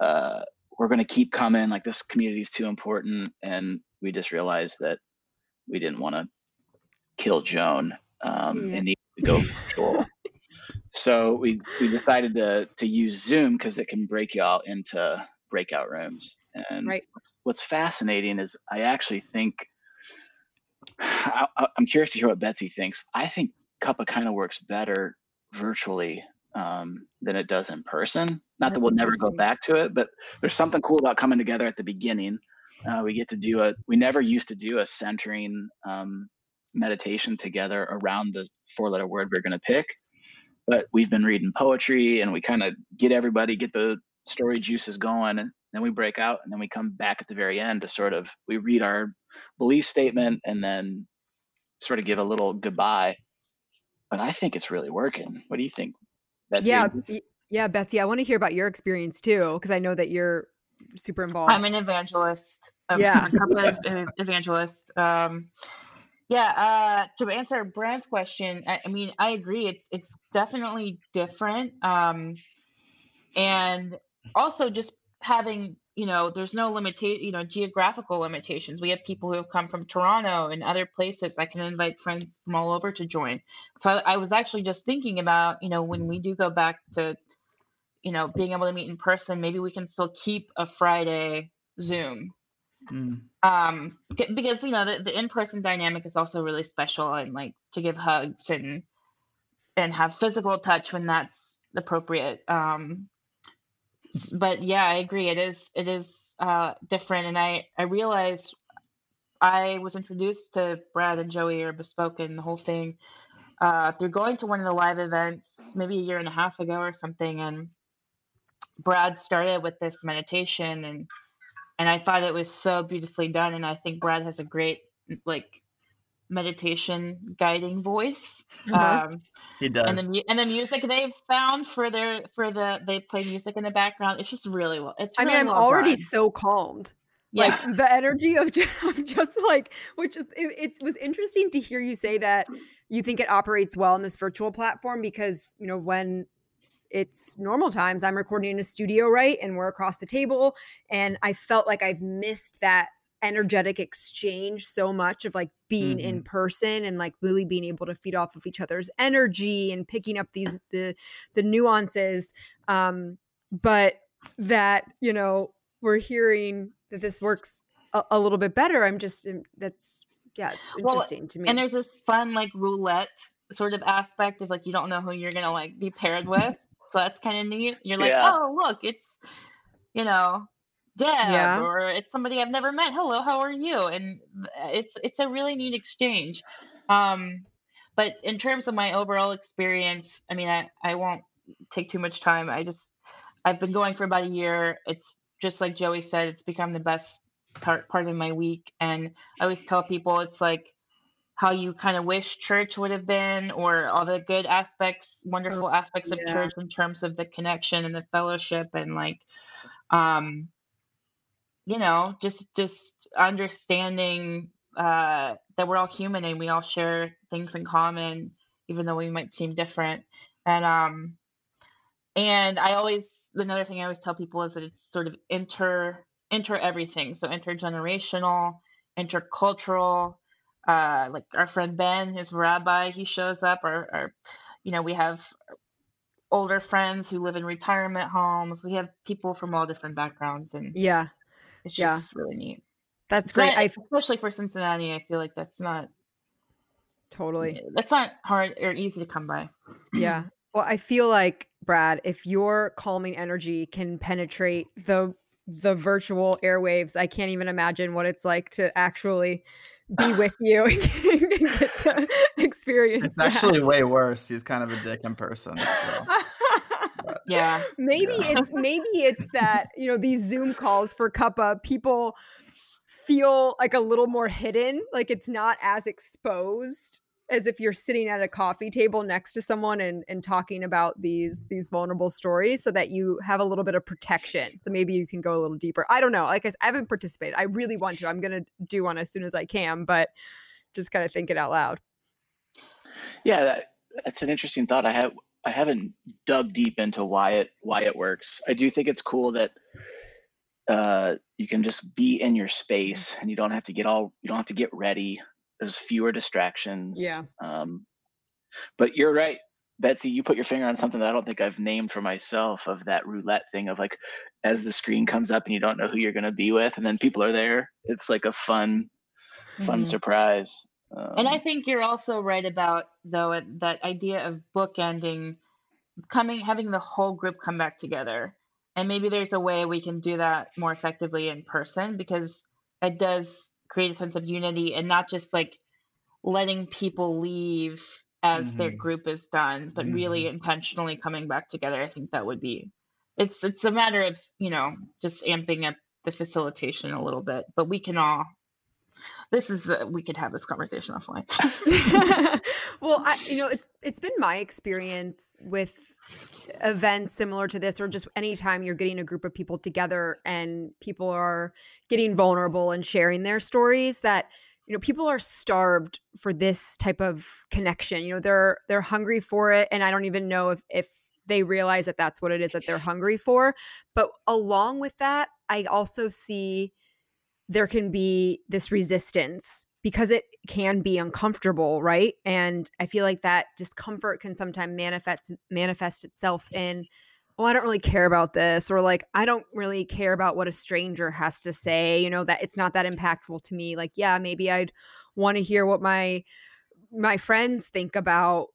uh, we're going to keep coming. Like, this community is too important. And we just realized that we didn't want to kill Joan um, Yeah. and needed to go virtual. So we we decided to to use Zoom because it can break out into breakout rooms. And Right. what's, fascinating is I actually think I, I'm curious to hear what Betsy thinks. I think Cuppa kind of works better virtually um, than it does in person. Not That's that we'll never go back to it, but there's something cool about coming together at the beginning. Uh, we get to do a. We never used to do a centering um, meditation together around the four-letter word we're going to pick but we've been reading poetry and we kind of get everybody get the story juices going and then we break out and then we come back at the very end to sort of we read our belief statement and then sort of give a little goodbye but i think it's really working what do you think Betsy? yeah, yeah, Betsy. I want to hear about your experience too, because I know that you're super involved. I'm an evangelist. a- Yeah. a couple of ev- evangelist. Um, yeah. Uh, to answer Brad's question, I, I mean, I agree. It's it's definitely different. Um, and also just having you know, there's no limitation, you know, geographical limitations. We have people who have come from Toronto and other places. I can invite friends from all over to join. So I, I was actually just thinking about, you know, when we do go back to, you know, being able to meet in person, maybe we can still keep a Friday Zoom Mm. um because you know the, the in-person dynamic is also really special and like to give hugs and and have physical touch when that's appropriate. Um, but yeah, I agree. It is it is uh, different, and I I realized I was introduced to Brad and Joey or Bespoken, the whole thing, uh, through going to one of the live events maybe a year and a half ago or something, and Brad started with this meditation, and and I thought it was so beautifully done, and I think Brad has a great like meditation guiding voice. Uh-huh. Um, he does. And the, and the music they've found for their for the they play music in the background. It's just really well. It's. Really I mean, I'm already done. so calmed. Yeah. Like the energy of just, of just like, which it, it was interesting to hear you say that you think it operates well in this virtual platform because you know when it's normal times i'm recording in a studio right and we're across the table and i felt like i've missed that energetic exchange so much of like being mm-hmm. in person and like really being able to feed off of each other's energy and picking up these the the nuances um but that you know we're hearing that this works a, a little bit better i'm just um, that's yeah it's interesting well, to me and there's this fun like roulette sort of aspect of like you don't know who you're gonna like be paired with so that's kind of neat you're like yeah. oh look it's you know Deb yeah. or it's somebody I've never met. Hello, how are you? And it's it's a really neat exchange. Um, but in terms of my overall experience, I mean, I I won't take too much time. I just I've been going for about a year. It's just like Joey said, it's become the best part part of my week. And I always tell people it's like how you kind of wish church would have been, or all the good aspects, wonderful oh, aspects of yeah. church in terms of the connection and the fellowship and like um you know just just understanding uh that we're all human and we all share things in common even though we might seem different. And um and i always another thing i always tell people is that it's sort of inter inter everything. So intergenerational intercultural uh like our friend ben his rabbi he shows up or, or you know we have older friends who live in retirement homes. We have people from all different backgrounds and yeah it's just yeah. really neat. That's great. I, especially for Cincinnati, I feel like that's not totally that's not hard or easy to come by. yeah. Well, I feel like Brad, if your calming energy can penetrate the the virtual airwaves, I can't even imagine what it's like to actually be with you and get to experience. It's actually way worse. He's kind of a dick in person. So. yeah. Maybe yeah. it's maybe it's that, you know, these Zoom calls for Cuppa, people feel like a little more hidden, like it's not as exposed as if you're sitting at a coffee table next to someone and, and talking about these these vulnerable stories so that you have a little bit of protection. So maybe you can go a little deeper. I don't know. Like i, I haven't participated. I really want to. I'm gonna do one as soon as i can but just kind of think it out loud. Yeah that, that's an interesting thought. I have I haven't dug deep into why it why it works. I do think it's cool that uh, you can just be in your space and you don't have to get all you don't have to get ready. There's fewer distractions. Yeah. Um, but you're right, Betsy. You put your finger on something that I don't think I've named for myself of that roulette thing of like as the screen comes up and you don't know who you're going to be with, and then people are there. It's like a fun, fun mm-hmm. surprise. Um, and I think you're also right about though that idea of bookending, coming having the whole group come back together, and maybe there's a way we can do that more effectively in person because it does create a sense of unity and not just like letting people leave as mm-hmm. their group is done, but mm-hmm. really intentionally coming back together. I think that would be it's it's a matter of you know just amping up the facilitation a little bit, but we can all this is uh, we could have this conversation offline. well, I, you know, it's it's been my experience with events similar to this or just anytime you're getting a group of people together and people are getting vulnerable and sharing their stories that you know people are starved for this type of connection you know they're they're hungry for it and i don't even know if if they realize that that's what it is that they're hungry for but along with that i also see there can be this resistance because it can be uncomfortable, right? And I feel like that discomfort can sometimes manifest manifest itself in oh, I don't really care about this, or like, I don't really care about what a stranger has to say, you know, that it's not that impactful to me. Like, yeah, maybe I'd want to hear what my my friends think about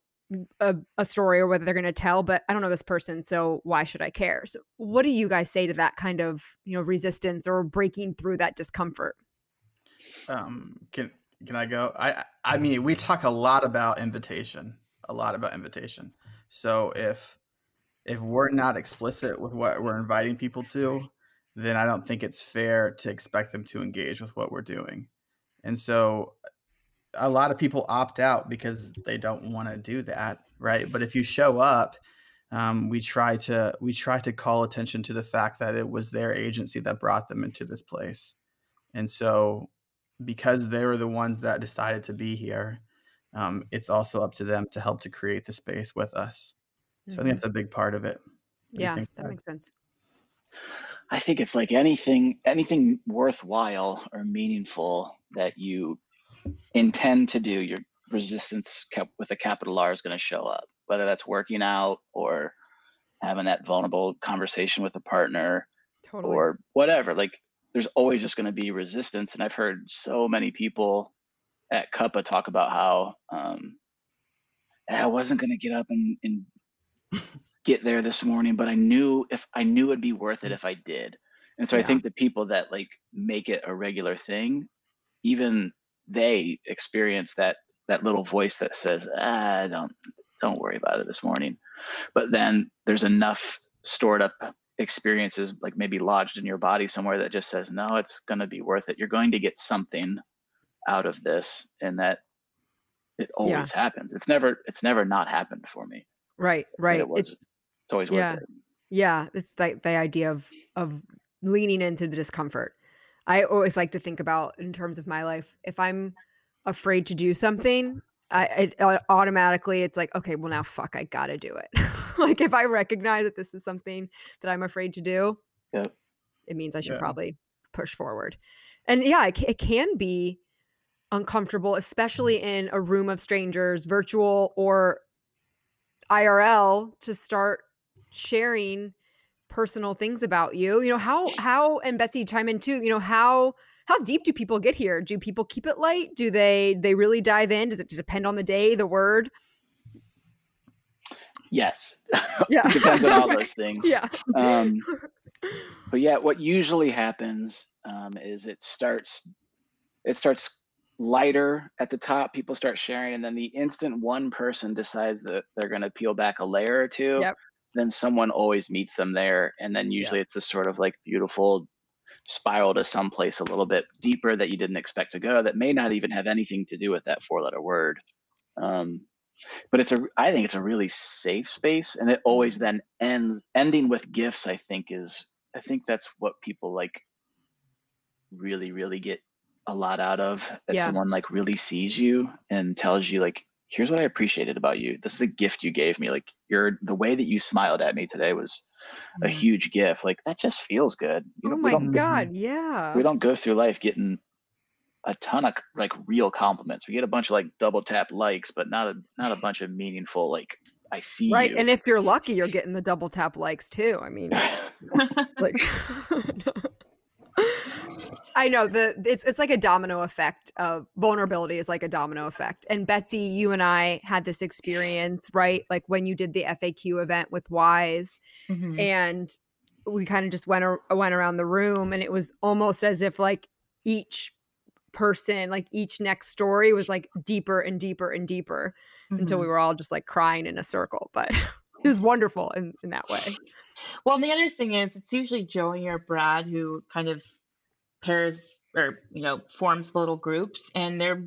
a, a story or whether they're going to tell but i don't know this person so why should i care? So what do you guys say to that kind of you know resistance or breaking through that discomfort? Um can can i go? I i mean we talk a lot about invitation a lot about invitation. So if if we're not explicit with what we're inviting people to then i don't think it's fair to expect them to engage with what we're doing. And so a lot of people opt out because they don't want to do that, right? But if you show up, um, we try to we try to call attention to the fact that it was their agency that brought them into this place, and so because they were the ones that decided to be here, um, it's also up to them to help to create the space with us. So mm-hmm. I think mm-hmm. that's a big part of it. What yeah, that makes sense. I think it's like anything anything worthwhile or meaningful that you intend to do, your resistance kept with a capital R is going to show up, whether that's working out or having that vulnerable conversation with a partner totally. or whatever. Like there's always just going to be resistance. And I've heard so many people at Cuppa talk about how um, I wasn't going to get up and, and get there this morning, but I knew if I knew it'd be worth it if I did. And so yeah. I think the people that like make it a regular thing, even they experience that that little voice that says, ah, don't don't worry about it this morning. But then there's enough stored up experiences, like maybe lodged in your body somewhere, that just says, no, it's going to be worth it. You're going to get something out of this, and that it always yeah. happens. It's never it's never not happened for me. Right, right. It it's, it's always yeah, worth it. Yeah, it's like the idea of of leaning into the discomfort I always like to think about in terms of my life. If I'm afraid to do something, I it, uh, automatically it's like, okay, well now fuck, I gotta do it. like if I recognize that this is something that I'm afraid to do, yep. it means I should yeah. probably push forward. And yeah, it, it can be uncomfortable, especially in a room of strangers, virtual or IRL, to start sharing personal things about you you know how how and betsy chime in too you know how how deep do people get here? Do people keep it light? Do they they really dive in? Does it depend on the day the word? Yes. Yeah. Depends on all those things. Yeah. Um, but yeah what usually happens um, is it starts it starts lighter at the top people start sharing and then the instant one person decides that they're going to peel back a layer or two yep then someone always meets them there and then usually yeah. it's a sort of like beautiful spiral to someplace a little bit deeper that you didn't expect to go that may not even have anything to do with that four letter word um, but it's a i think it's a really safe space and it always mm-hmm. then ends ending with gifts i think is i think that's what people like really really get a lot out of that yeah. someone like really sees you and tells you like here's what I appreciated about you. This is a gift you gave me. Like you're the way that you smiled at me today was a mm-hmm. huge gift. Like that just feels good. You oh my god, yeah. We don't go through life getting a ton of like real compliments. We get a bunch of like double tap likes, but not a not a bunch of meaningful like I see right. You. And if you're lucky, you're getting the double tap likes too. I mean, like I know the it's it's like a domino effect of vulnerability is like a domino effect. And Betsy, you and I had this experience, right? Like when you did the FAQ event with Wise, mm-hmm. and we kind of just went went around the room, and it was almost as if like each person, like each next story, was like deeper and deeper and deeper mm-hmm. until we mm-hmm. were all just like crying in a circle. But it was wonderful in in that way. Well, the other thing is, it's usually Joey or Brad who kind of pairs or you know forms little groups and they're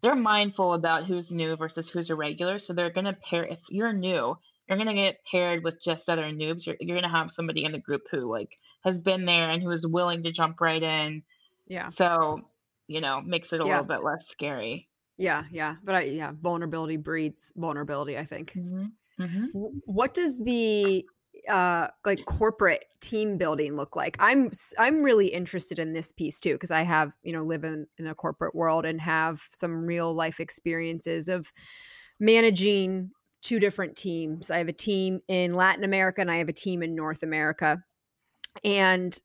they're mindful about who's new versus who's a regular so they're going to pair if you're new you're going to get paired with just other noobs. You're, you're going to have somebody in the group who like has been there and who is willing to jump right in. Yeah. So you know makes it a yeah. little bit less scary. Yeah yeah. But i yeah vulnerability breeds vulnerability i think. Mm-hmm. Mm-hmm. what does the uh like corporate team building look like. I'm i'm really interested in this piece too because i have you know live in, in a corporate world and have some real life experiences of managing two different teams. I have a team in latin america and i have a team in north america. And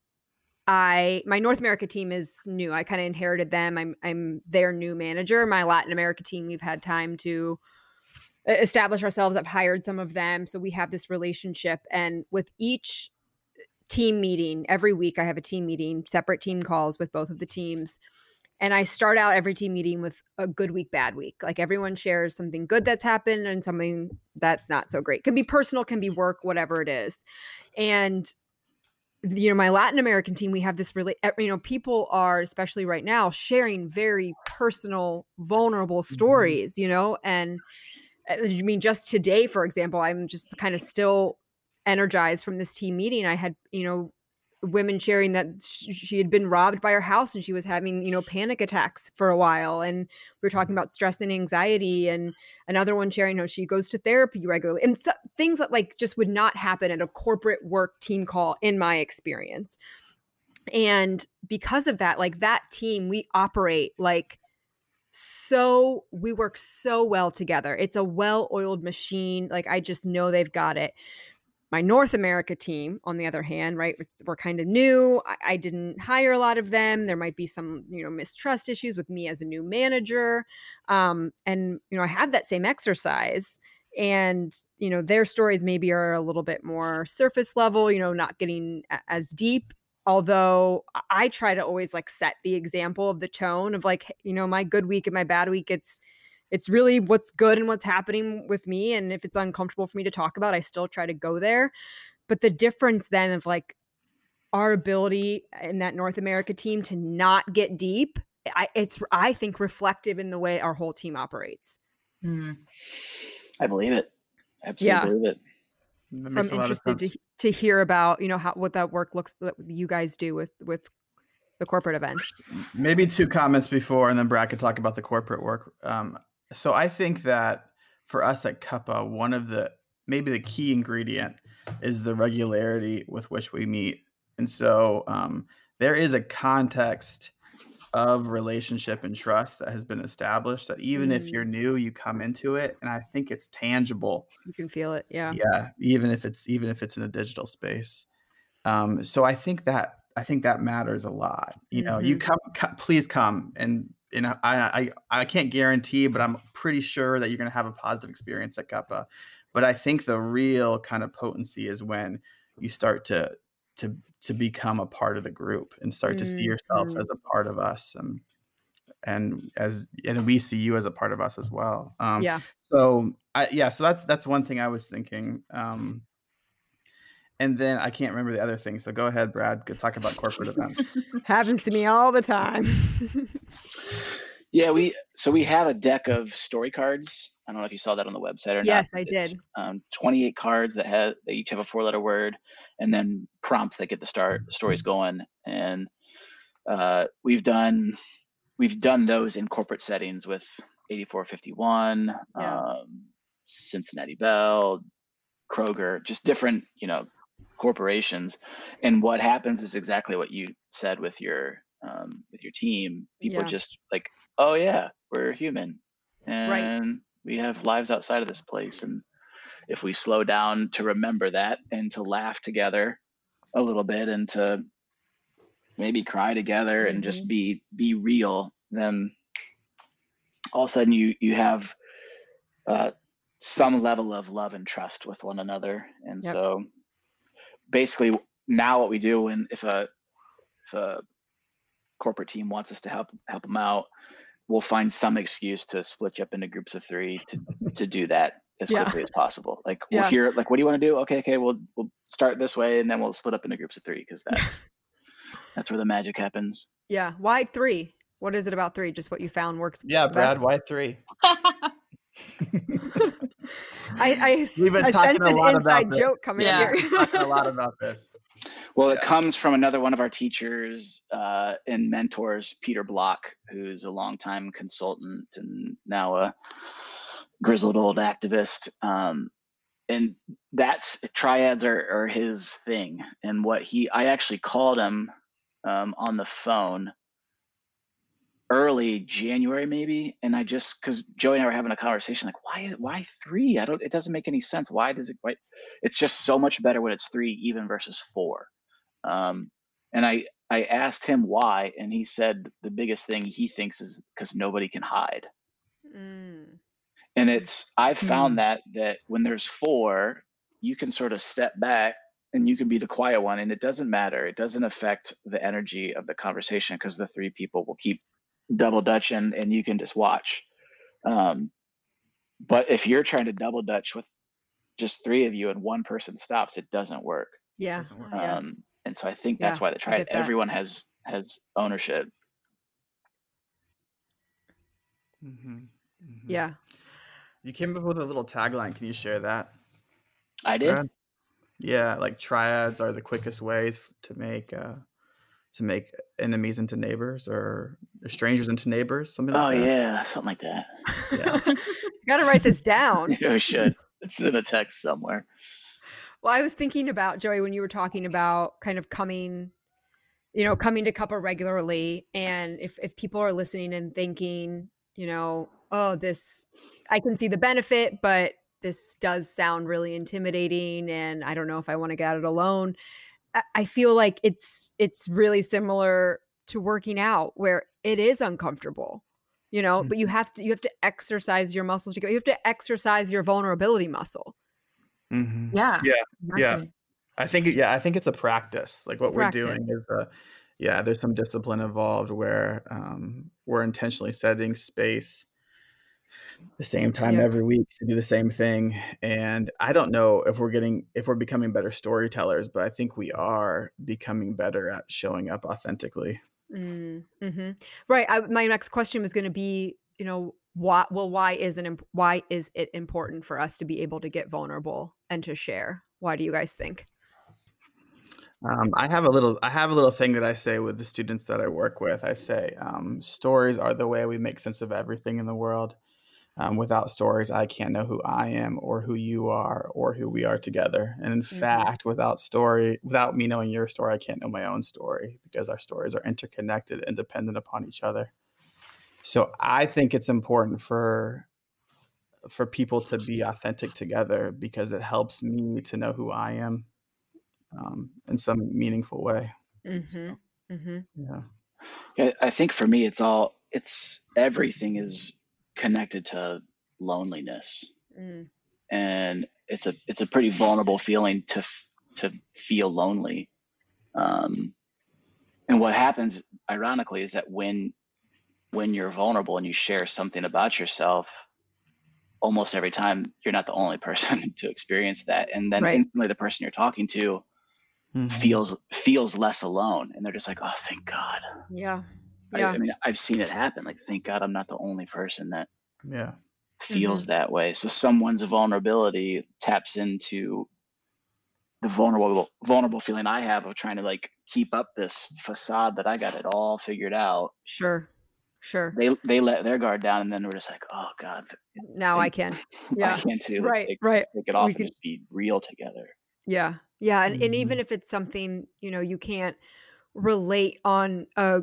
i my north america team is new. I kind of inherited them. I'm i'm their new manager. My latin america team we've had time to establish ourselves. I've hired some of them. So we have this relationship. And with each team meeting, every week I have a team meeting, separate team calls with both of the teams. And I start out every team meeting with a good week, bad week. Like everyone shares something good that's happened and something that's not so great. Can be personal, can be work, whatever it is. And you know my latin american team we have this really you know people are especially right now sharing very personal vulnerable mm-hmm. stories you know and I uh, mean, just today, for example, I'm just kind of still energized from this team meeting. I had, you know, women sharing that she had been robbed by her house and she was having, you know, panic attacks for a while. And we were talking about stress and anxiety. And another one sharing how she goes to therapy regularly and so, things that like just would not happen at a corporate work team call, in my experience. And because of that, like that team, we operate like so we work so well together. It's a well-oiled machine. Like I just know they've got it. My North America team, on the other hand, right, we're kind of new. I, I, didn't hire a lot of them. There might be some, you know, mistrust issues with me as a new manager, um, and you know, I have that same exercise. And you know, their stories maybe are a little bit more surface level. You know, not getting as deep although i try to always like set the example of the tone of like you know my good week and my bad week it's it's really what's good and what's happening with me and if it's uncomfortable for me to talk about i still try to go there but the difference then of like our ability in that north america team to not get deep I, it's i think reflective in the way our whole team operates mm. i believe it absolutely yeah. believe it so I'm interested to, to hear about you know how what that work looks that you guys do with with the corporate events. Maybe two comments before, and then Brad could talk about the corporate work. Um, so I think that for us at Cuppa, one of the maybe the key ingredient is the regularity with which we meet, and so um, there is a context of relationship and trust that has been established that even mm. if you're new you come into it and i think it's tangible you can feel it yeah yeah even if it's even if it's in a digital space um so i think that i think that matters a lot you know mm-hmm. you come, come, please come and you know I, I i can't guarantee but i'm pretty sure that you're going to have a positive experience at Cuppa but i think the real kind of potency is when you start to to to become a part of the group and start mm-hmm. to see yourself mm-hmm. as a part of us and and as and we see you as a part of us as well um yeah so I, yeah so that's that's one thing i was thinking um and then i can't remember the other thing so go ahead brad go talk about corporate events happens to me all the time yeah we so we have a deck of story cards i don't know if you saw that on the website or yes not Yes, i did um, 28 cards that have they each have a four letter word and then prompts that get the start stories going. And uh, we've done we've done those in corporate settings with 8451, yeah. um, Cincinnati Bell, Kroger, just different you know corporations. And what happens is exactly what you said with your um, with your team. People yeah. just like, oh yeah, we're human, and right. We have lives outside of this place, and if we slow down to remember that and to laugh together a little bit and to maybe cry together mm-hmm. and just mm-hmm. be be real then all of a sudden you you have uh, some level of love and trust with one another and yep. so basically now what we do when if a if a corporate team wants us to help help them out we'll find some excuse to split you up into groups of three to to do that as yeah. quickly as possible. Like we'll yeah. hear like what do you want to do? Okay, okay, we'll we'll start this way and then we'll split up into groups of three because that's that's where the magic happens. Yeah. Why three? What is it about three? Just what you found works. Yeah, Brad. Why three? I, I, We've been I sense an inside joke coming yeah. here. a lot about this. Well, yeah. it comes from another one of our teachers uh, and mentors, Peter Block, who's a longtime consultant and now a grizzled old activist. Um, and that's triads are, are his thing. And what he, I actually called him um, on the phone early January maybe, and I just because Joey and I were having a conversation like, why why three? I don't. It doesn't make any sense. Why does it? Why, it's just so much better when it's three even versus four. Um, and I I asked him why, and he said the biggest thing he thinks is because nobody can hide. Mm And it's I've Mm. found that that when there's four, you can sort of step back and you can be the quiet one and it doesn't matter. It doesn't affect the energy of the conversation because the three people will keep double dutching and you can just watch. Um, but if you're trying to double dutch with just three of you and one person stops, it doesn't work. Yeah. Doesn't work. Yeah. And so I think that's Yeah, why they I try it. Everyone has has ownership. hmm Yeah. You came up with a little tagline. Can you share that? I did. Brad? Yeah, like triads are the quickest ways to make uh, to make enemies into neighbors or strangers into neighbors. Something Oh like that. yeah, something like that. Yeah. Got to write this down. you should. It's in a text somewhere. Well, I was thinking about Joey when you were talking about kind of coming, you know, coming to Cuppa regularly, and if if people are listening and thinking, you know, oh, this, I can see the benefit, but this does sound really intimidating, and I don't know if I want to get it alone. I, I feel like it's it's really similar to working out, where it is uncomfortable, you know, but you mm-hmm. have to you have to exercise your muscles. You have to exercise your vulnerability muscle. Hmm Yeah. Yeah, yeah. I think yeah, I think it's a practice. Like what we're doing is uh yeah, there's some discipline involved where um we're intentionally setting space the same time Yep. every week to do the same thing. And I don't know if we're getting if we're becoming better storytellers, but I think we are becoming better at showing up authentically. Mm, hmm Right. I, my next question was going to be, you know, why? Well, why is it imp- why is it important for us to be able to get vulnerable and to share? Why do you guys think? Um, I have a little I have a little thing that I say with the students that I work with. I say um, stories are the way we make sense of everything in the world. Um, without stories, I can't know who I am or who you are or who we are together. And in Mhm. fact, without story, without me knowing your story, I can't know my own story because our stories are interconnected and dependent upon each other. So I think it's important for for people to be authentic together because it helps me to know who I am um, in some meaningful way. Mm-hmm. Mm-hmm. Yeah. Yeah, I think for me, it's all it's everything is connected to loneliness, Mm. and it's a it's a pretty vulnerable feeling to to feel lonely. Um, and what happens, ironically, is that when when you're vulnerable and you share something about yourself, almost every time you're not the only person to experience that, and then Right. instantly the person you're talking to Mhm. feels feels less alone, and they're just like, "Oh, thank God." Yeah. I, Yeah. I mean, I've seen it happen. Like, thank God I'm not the only person that Yeah. feels Mm-hmm. that way. So someone's vulnerability taps into the vulnerable vulnerable feeling I have of trying to like keep up this facade that I got it all figured out. Sure. Sure. They they let their guard down, and then we're just like, oh God, Now I can. Yeah. I can too. Let's Right, take, right. Let's take it off We and can- just be real together. Yeah. Yeah. And, and Mm-hmm. even if it's something, you know, you can't relate on a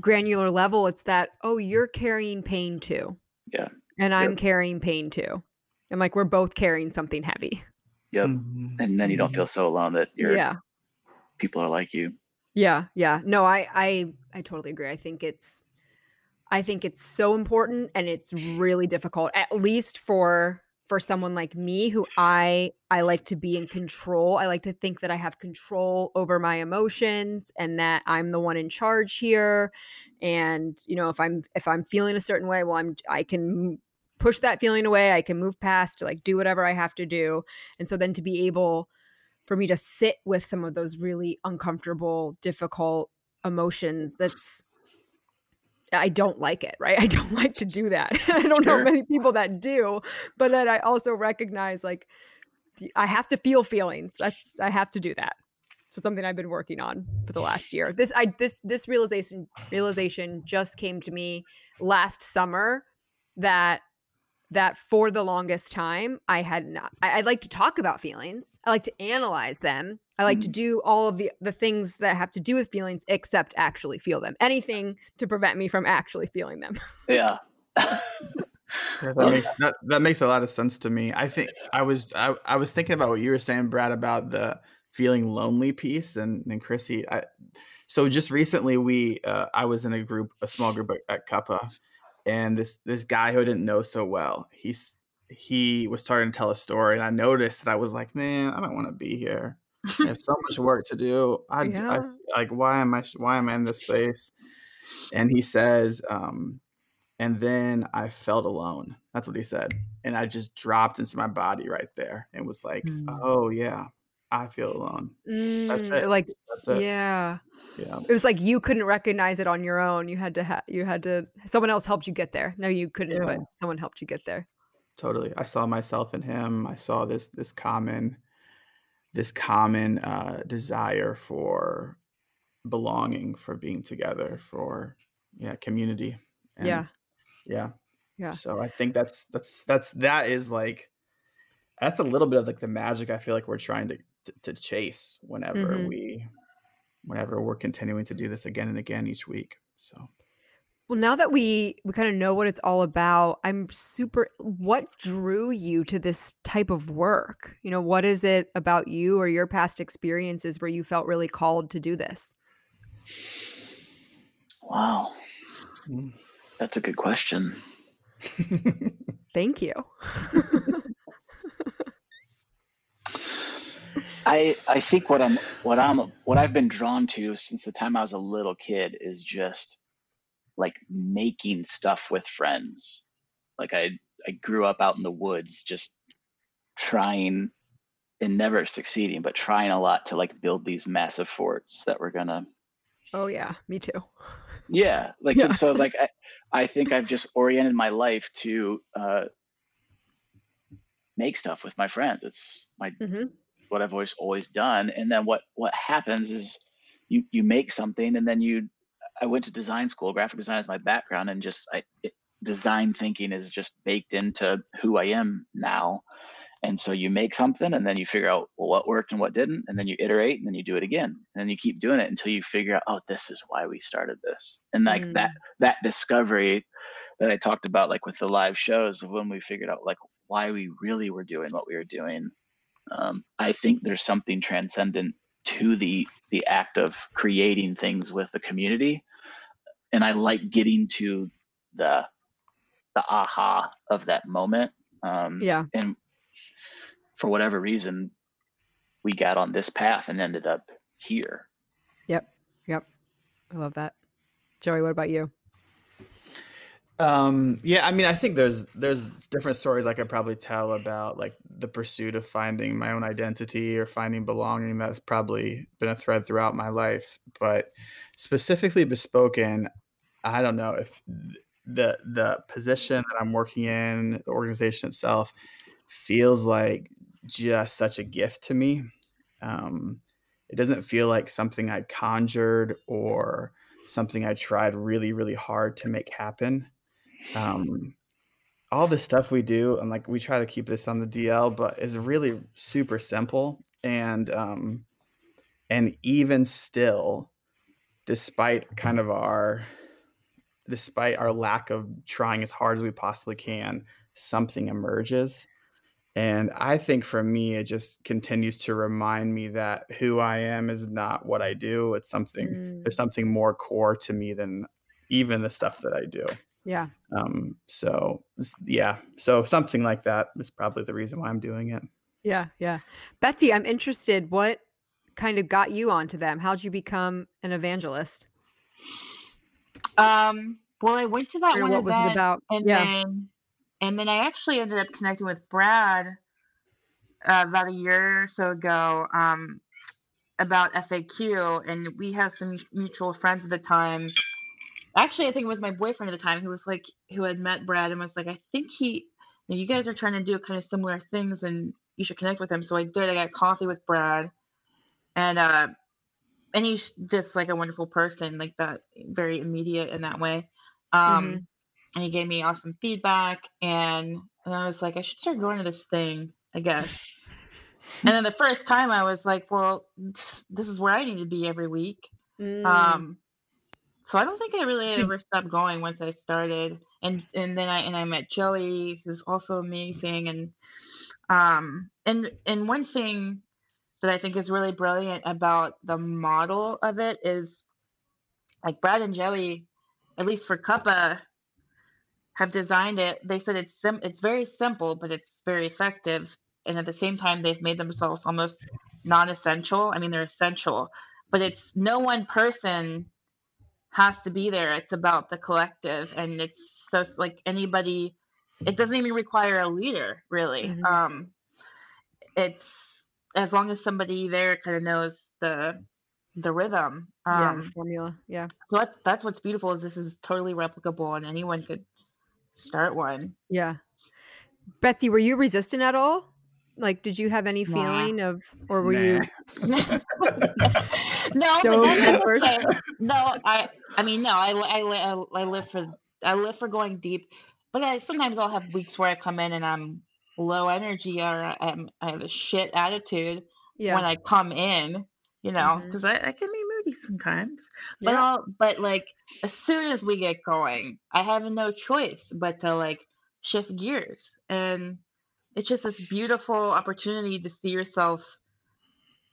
granular level, it's that, oh, you're carrying pain too. Yeah. And I'm carrying pain too. And like we're both carrying something heavy. Yep. Mhm. And then you don't feel so alone that you're Yeah. people are like you. Yeah. Yeah. No, I I I totally agree. I think it's I think it's so important and it's really difficult, at least for for someone like me who I I like to be in control. I like to think that I have control over my emotions and that I'm the one in charge here. And you know, if I'm if I'm feeling a certain way, well, I'm I can push that feeling away. I can move past, like do whatever I have to do. And so then to be able for me to sit with some of those really uncomfortable, difficult emotions, that's I don't like it, right? I don't like to do that. I don't know many people that do, but then I also recognize like I have to feel feelings. That's I have to do that. So something I've been working on for the last year. This I this this realization realization just came to me last summer that that for the longest time I had not I, I like to talk about feelings. I like to analyze them. I like to do all of the the things that have to do with feelings except actually feel them. Anything to prevent me from actually feeling them. Yeah. Yeah, that makes that, that makes a lot of sense to me. I think I was I, I was thinking about what you were saying, Brad, about the feeling lonely piece, and and Chrissy. I, so just recently, we uh, I was in a group, a small group at, at Cuppa, and this this guy who I didn't know so well, he's he was starting to tell a story, and I noticed that I was like, man, I don't want to be here. I have so much work to do. I, Yeah. I like why am I why am I in this space? And he says, um, and then I felt alone. That's what he said, and I just dropped into my body right there, and was like, Mm. oh yeah, I feel alone. Mm, like yeah. Yeah. It was like you couldn't recognize it on your own. You had to ha- you had to someone else helped you get there. No, you couldn't, but someone helped you get there. totally i saw myself in him i saw this this common this common uh desire for belonging for being together for yeah community and yeah. yeah Yeah. so i think that's that's that's that is like that's a little bit of like the magic i feel like we're trying to to, to chase whenever Mhm. we whenever we're continuing to do this again and again each week so Well, now that we we kind of know what it's all about, I'm super what drew you to this type of work? You know, what is it about you or your past experiences where you felt really called to do this? Wow, mm. that's a good question. Thank you. I I think what I'm what I'm what I've been drawn to since the time I was a little kid is just like making stuff with friends. Like I I grew up out in the woods just trying and never succeeding, but trying a lot to like build these massive forts that were gonna oh yeah, me too. yeah like Yeah. and so like I, I think I've just oriented my life to uh make stuff with my friends. It's my Mhm. what I've always always done. And then what what happens is you you make something, and then you. I went to design school. Graphic design is my background, and just I it, design thinking is just baked into who I am now. And so you make something, and then you figure out well, what worked and what didn't, and then you iterate, and then you do it again, and then you keep doing it until you figure out, oh, this is why we started this. And like that that discovery that I talked about, like with the live shows of when we figured out like why we really were doing what we were doing um, I think there's something transcendent to the the act of creating things with the community, and I like getting to the the aha of that moment. Um, Yeah. and for whatever reason, we got on this path and ended up here. Yep. Yep. I love that. Joey, what about you? Um, yeah, I mean, I think there's there's different stories I could probably tell about like the pursuit of finding my own identity or finding belonging. That's probably been a thread throughout my life. But specifically bespoken, I don't know if the the position that I'm working in, the organization itself, feels like just such a gift to me. Um, it doesn't feel like something I conjured or something I tried really, really hard to make happen um, all the stuff we do and like we try to keep this on the DL, but is really super simple and um, and even still, despite kind of our despite our lack of trying as hard as we possibly can, something emerges. And I think for me, it just continues to remind me that who I am is not what I do. It's something, Mm, there's something more core to me than even the stuff that I do. Yeah. Um, so yeah, so something like that is probably the reason why I'm doing it. Yeah. Yeah. Betsy, I'm interested. What kind of got you onto them? How'd you become an evangelist? Um, well, I went to that Or one what was it about? and Yeah. then and then I actually ended up connecting with Brad uh, about a year or so ago um, about FAQ, and we have some mutual friends at the time. Actually, I think it was my boyfriend at the time who was like, who had met Brad and was like, I think he, you, know, you guys are trying to do kind of similar things, and you should connect with him. So I did. I got coffee with Brad, and uh, and he's just like a wonderful person, like that, very immediate in that way. Um, Mhm. and he gave me awesome feedback, and and I was like, I should start going to this thing, I guess. and then the first time I was like, well, this is where I need to be every week. Mm, Um, so I don't think I really ever stopped going once I started, and and then I and I met Joey, who's also amazing, and um and and one thing that I think is really brilliant about the model of it is like Brad and Joey, at least for Cuppa, have designed it. They said it's sim- it's very simple, but it's very effective. And at the same time, they've made themselves almost non-essential. I mean, they're essential, but it's no one person has to be there. It's about the collective, and it's so like anybody. It doesn't even require a leader, really. Mhm. Um, it's as long as somebody there kind of knows the the rhythm. yeah, Um, the formula. Yeah. so that's that's what's beautiful is this is totally replicable, and anyone could start one. Yeah. Betsy, were you resistant at all? Like, did you have any Nah. feeling of, or were you? no, but that's okay. No, I I mean no, I I, I I live for I live for going deep, but I sometimes I'll have weeks where I come in and I'm low energy or I'm, I have a shit attitude Yeah. when I come in, you know, mm-hmm. because I, I can be moody sometimes. But yeah. I'll, but like as soon as we get going, I have no choice but to like shift gears, and it's just this beautiful opportunity to see yourself.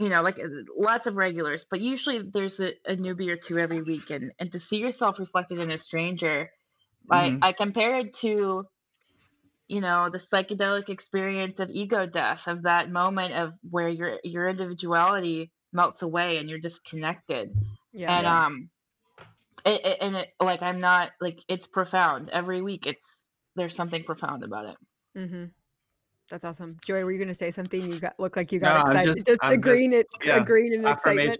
You know, like uh, lots of regulars, but usually there's a, a newbie or two every week, and and to see yourself reflected in a stranger, Mhm. I I compare it to you know the psychedelic experience of ego death of that moment of where your your individuality melts away and you're disconnected yeah. and um it, it, and it like i'm not like it's profound every week it's there's something profound about it mm-hmm. That's awesome. Joy, were you going to say something? You got look like you No, got I'm excited. just- Just, I'm just- agreeing it, yeah, agreeing in excitement.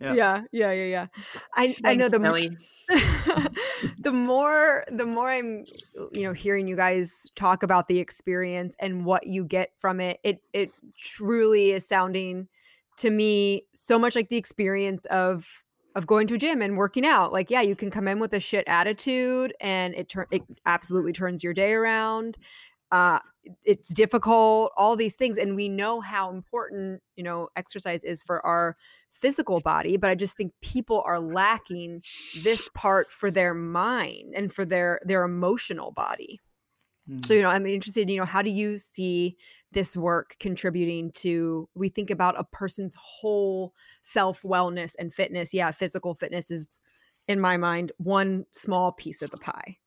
Yeah. Yeah. yeah, yeah, yeah, I I know the the more the more I'm you know hearing you guys talk about the experience and what you get from it, it it truly is sounding to me so much like the experience of of going to a gym and working out. Like, yeah, you can come in with a shit attitude and it turn it absolutely turns your day around. Uh it's difficult, all these things. And we know how important, you know, exercise is for our physical body, but I just think people are lacking this part for their mind and for their their emotional body. So, you know, I'm interested, you know, how do you see this work contributing to we think about a person's whole self wellness and fitness? Yeah, physical fitness is in my mind one small piece of the pie.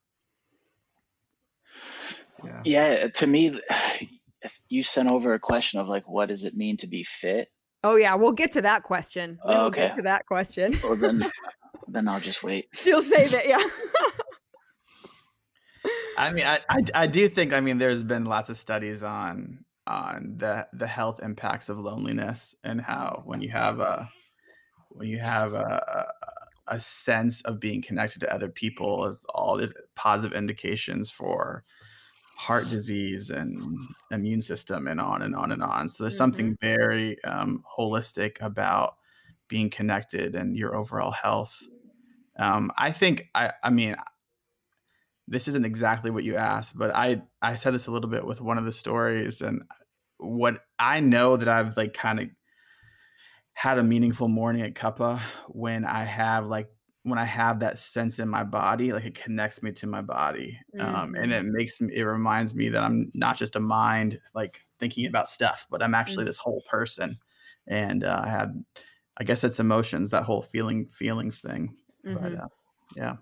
Yeah. Yeah, to me, if you sent over a question of like, what does it mean to be fit? Oh yeah, we'll get to that question. Oh, We'll get okay. to that question. Well, then, then I'll just wait. You'll say that, yeah. I mean, I, I I do think I mean there's been lots of studies on on the the health impacts of loneliness and how when you have a when you have a a, a sense of being connected to other people is all these positive indications for heart disease and immune system and on and on and on. So there's something very um, holistic about being connected and your overall health. Um, I think I I mean this isn't exactly what you asked, but I I said this a little bit with one of the stories, and what I know that I've like kind of had a meaningful morning at Cuppa when I have like when I have that sense in my body, like it connects me to my body, um, and it makes me it reminds me that I'm not just a mind like thinking about stuff, but I'm actually this whole person, and uh, I had I guess it's emotions that whole feeling feelings thing, but Mhm. uh, yeah.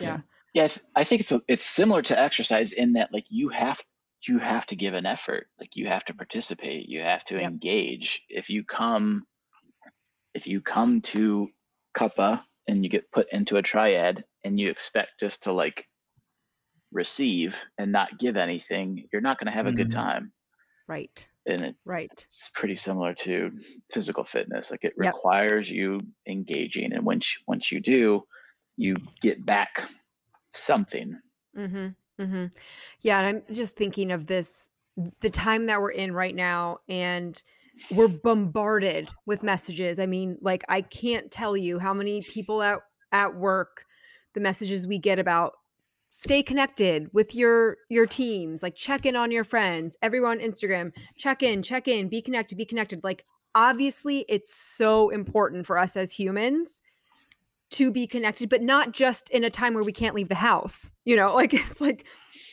Yeah. Yeah, I, I think it's a, it's similar to exercise in that like you have you have to give an effort, like you have to participate, you have to Yep. engage. If you come if you come to Cuppa and you get put into a triad and you expect just to like receive and not give anything, you're not going to have a good Mhm. time. Right. And it, Right. it's pretty similar to physical fitness. Like it Yep. requires you engaging, and once you- once you do, you get back something. Mm-hmm. Mm-hmm. Yeah, and I'm just thinking of this the time that we're in right now, and we're bombarded with messages. I mean, like I can't tell you how many people at at work, the messages we get about stay connected with your your teams, like check in on your friends, everyone on Instagram, check in, check in, be connected, be connected. Like obviously it's so important for us as humans to be connected, but not just in a time where we can't leave the house. You know, like it's like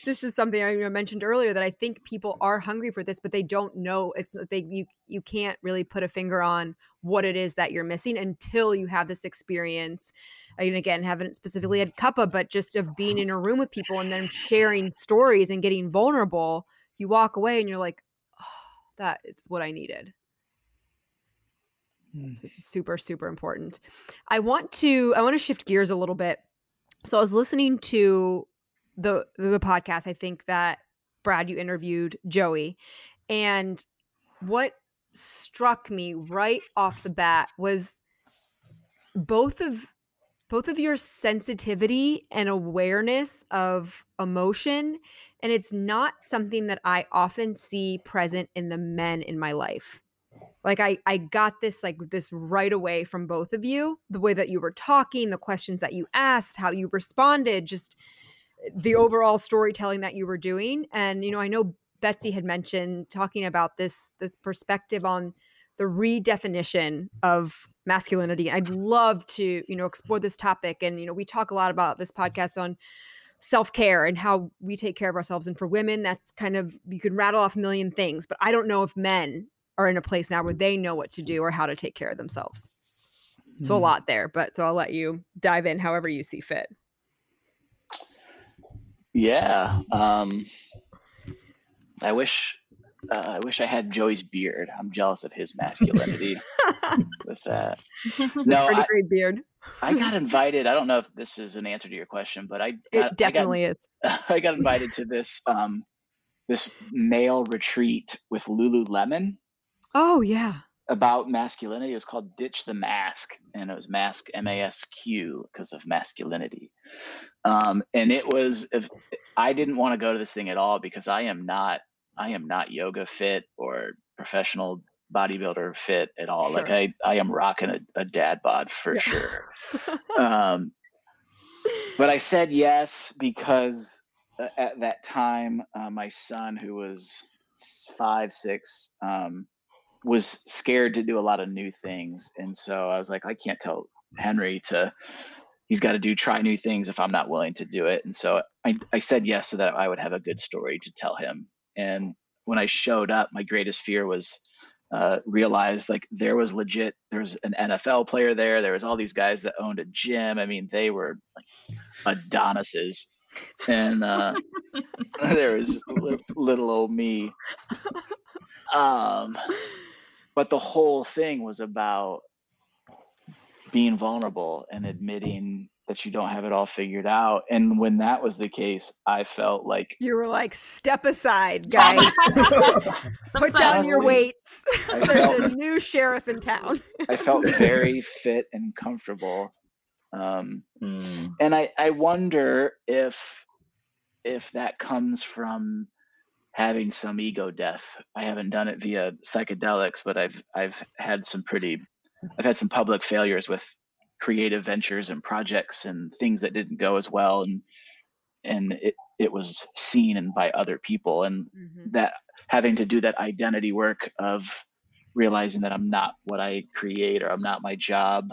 this is something I mentioned earlier that I think people are hungry for this, but they don't know. It's they you you can't really put a finger on what it is that you're missing until you have this experience. And again, haven't specifically had cuppa, but just of being in a room with people and then sharing stories and getting vulnerable. You walk away and you're like, oh, that is what I needed. Mm. It's super super important. I want to I want to shift gears a little bit. So I was listening to the the podcast. I think that Brad you interviewed Joey and what struck me right off the bat was both of both of your sensitivity and awareness of emotion and it's not something that I often see present in the men in my life like i i got this like this right away from both of you the way that you were talking the questions that you asked how you responded just the overall storytelling that you were doing and you know i know betsy had mentioned talking about this this perspective on the redefinition of masculinity i'd love to you know explore this topic and you know we talk a lot about this podcast on self-care and how we take care of ourselves and for women that's kind of you can rattle off a million things but i don't know if men are in a place now where they know what to do or how to take care of themselves. So a Mm. lot there, but so I'll let you dive in however you see fit. Yeah. Um, I wish uh, I wish I had Joey's beard. I'm jealous of his masculinity with that. It's a No, pretty I- great beard. I got invited. I don't know if this is an answer to your question, but I got, It definitely is. I got, I got invited to this um, this male retreat with Lululemon Oh yeah. About masculinity. It was called Ditch the Mask, and it was mask M A S Q because of masculinity. Um, and it was if I didn't want to go to this thing at all because I am not I am not yoga fit or professional bodybuilder fit at all. Like I I am rocking a, a dad bod for Yeah. sure. Um, but I said yes because uh, at that time, uh, my son, who was five, six, um, was scared to do a lot of new things, and so I was like, I can't tell Henry to. He's got to do try new things if I'm not willing to do it, and so I, I said yes so that I would have a good story to tell him. And when I showed up, my greatest fear was uh, realized like there was legit there was an NFL player there. There was all these guys that owned a gym. I mean, they were like Adonises, and uh, there was li- little old me. Um, but the whole thing was about being vulnerable and admitting that you don't have it all figured out. And when that was the case, I felt like You were like, step aside, guys. Put down your weights. There's felt- a new sheriff in town. I felt very fit and comfortable. Um, Mm. and I, I wonder if if that comes from having some ego death. I haven't done it via psychedelics, but I've I've had some pretty mm-hmm. I've had some public failures with creative ventures and projects and things that didn't go as well and and it it was seen and by other people and mm-hmm. that having to do that identity work of realizing that I'm not what I create or I'm not my job.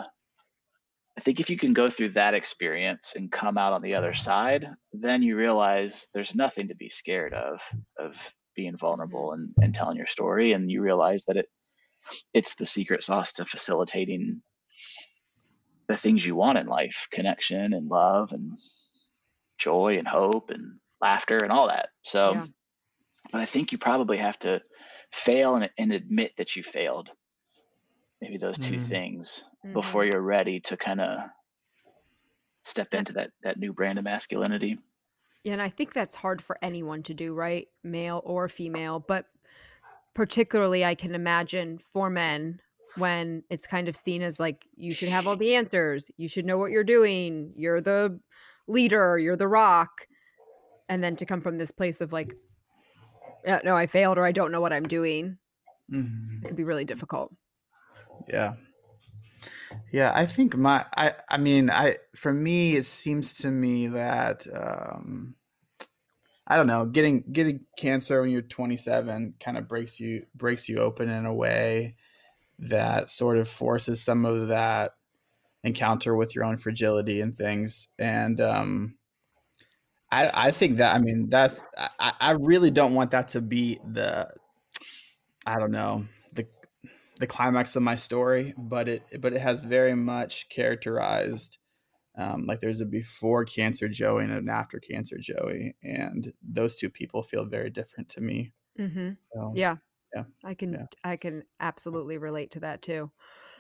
I think if you can go through that experience and come out on the other side, then you realize there's nothing to be scared of of being vulnerable and, and telling your story and you realize that it it's the secret sauce to facilitating the things you want in life, connection and love and joy and hope and laughter and all that. So Yeah. but I think you probably have to fail and, and admit that you failed. Maybe those two Mhm. things Mm-hmm. before you're ready to kind of step into that that new brand of masculinity. Yeah, and I think that's hard for anyone to do, right? Male or female, but particularly I can imagine for men when it's kind of seen as like you should have all the answers, you should know what you're doing, you're the leader, you're the rock. And then to come from this place of like, yeah, no, I failed or I don't know what I'm doing, Mhm. it could be really difficult. Yeah. Yeah, I think my I I mean, I for me it seems to me that um I don't know, getting getting cancer when you're 27 kind of breaks you breaks you open in a way that sort of forces some of that encounter with your own fragility and things. And um I, I think that I mean that's I, I really don't want that to be the I don't know the climax of my story, but it but it has very much characterized um, like there's a before cancer Joey and an after cancer Joey, and those two people feel very different to me. Mm-hmm. So, Yeah. Yeah. I can Yeah. I can absolutely relate to that too.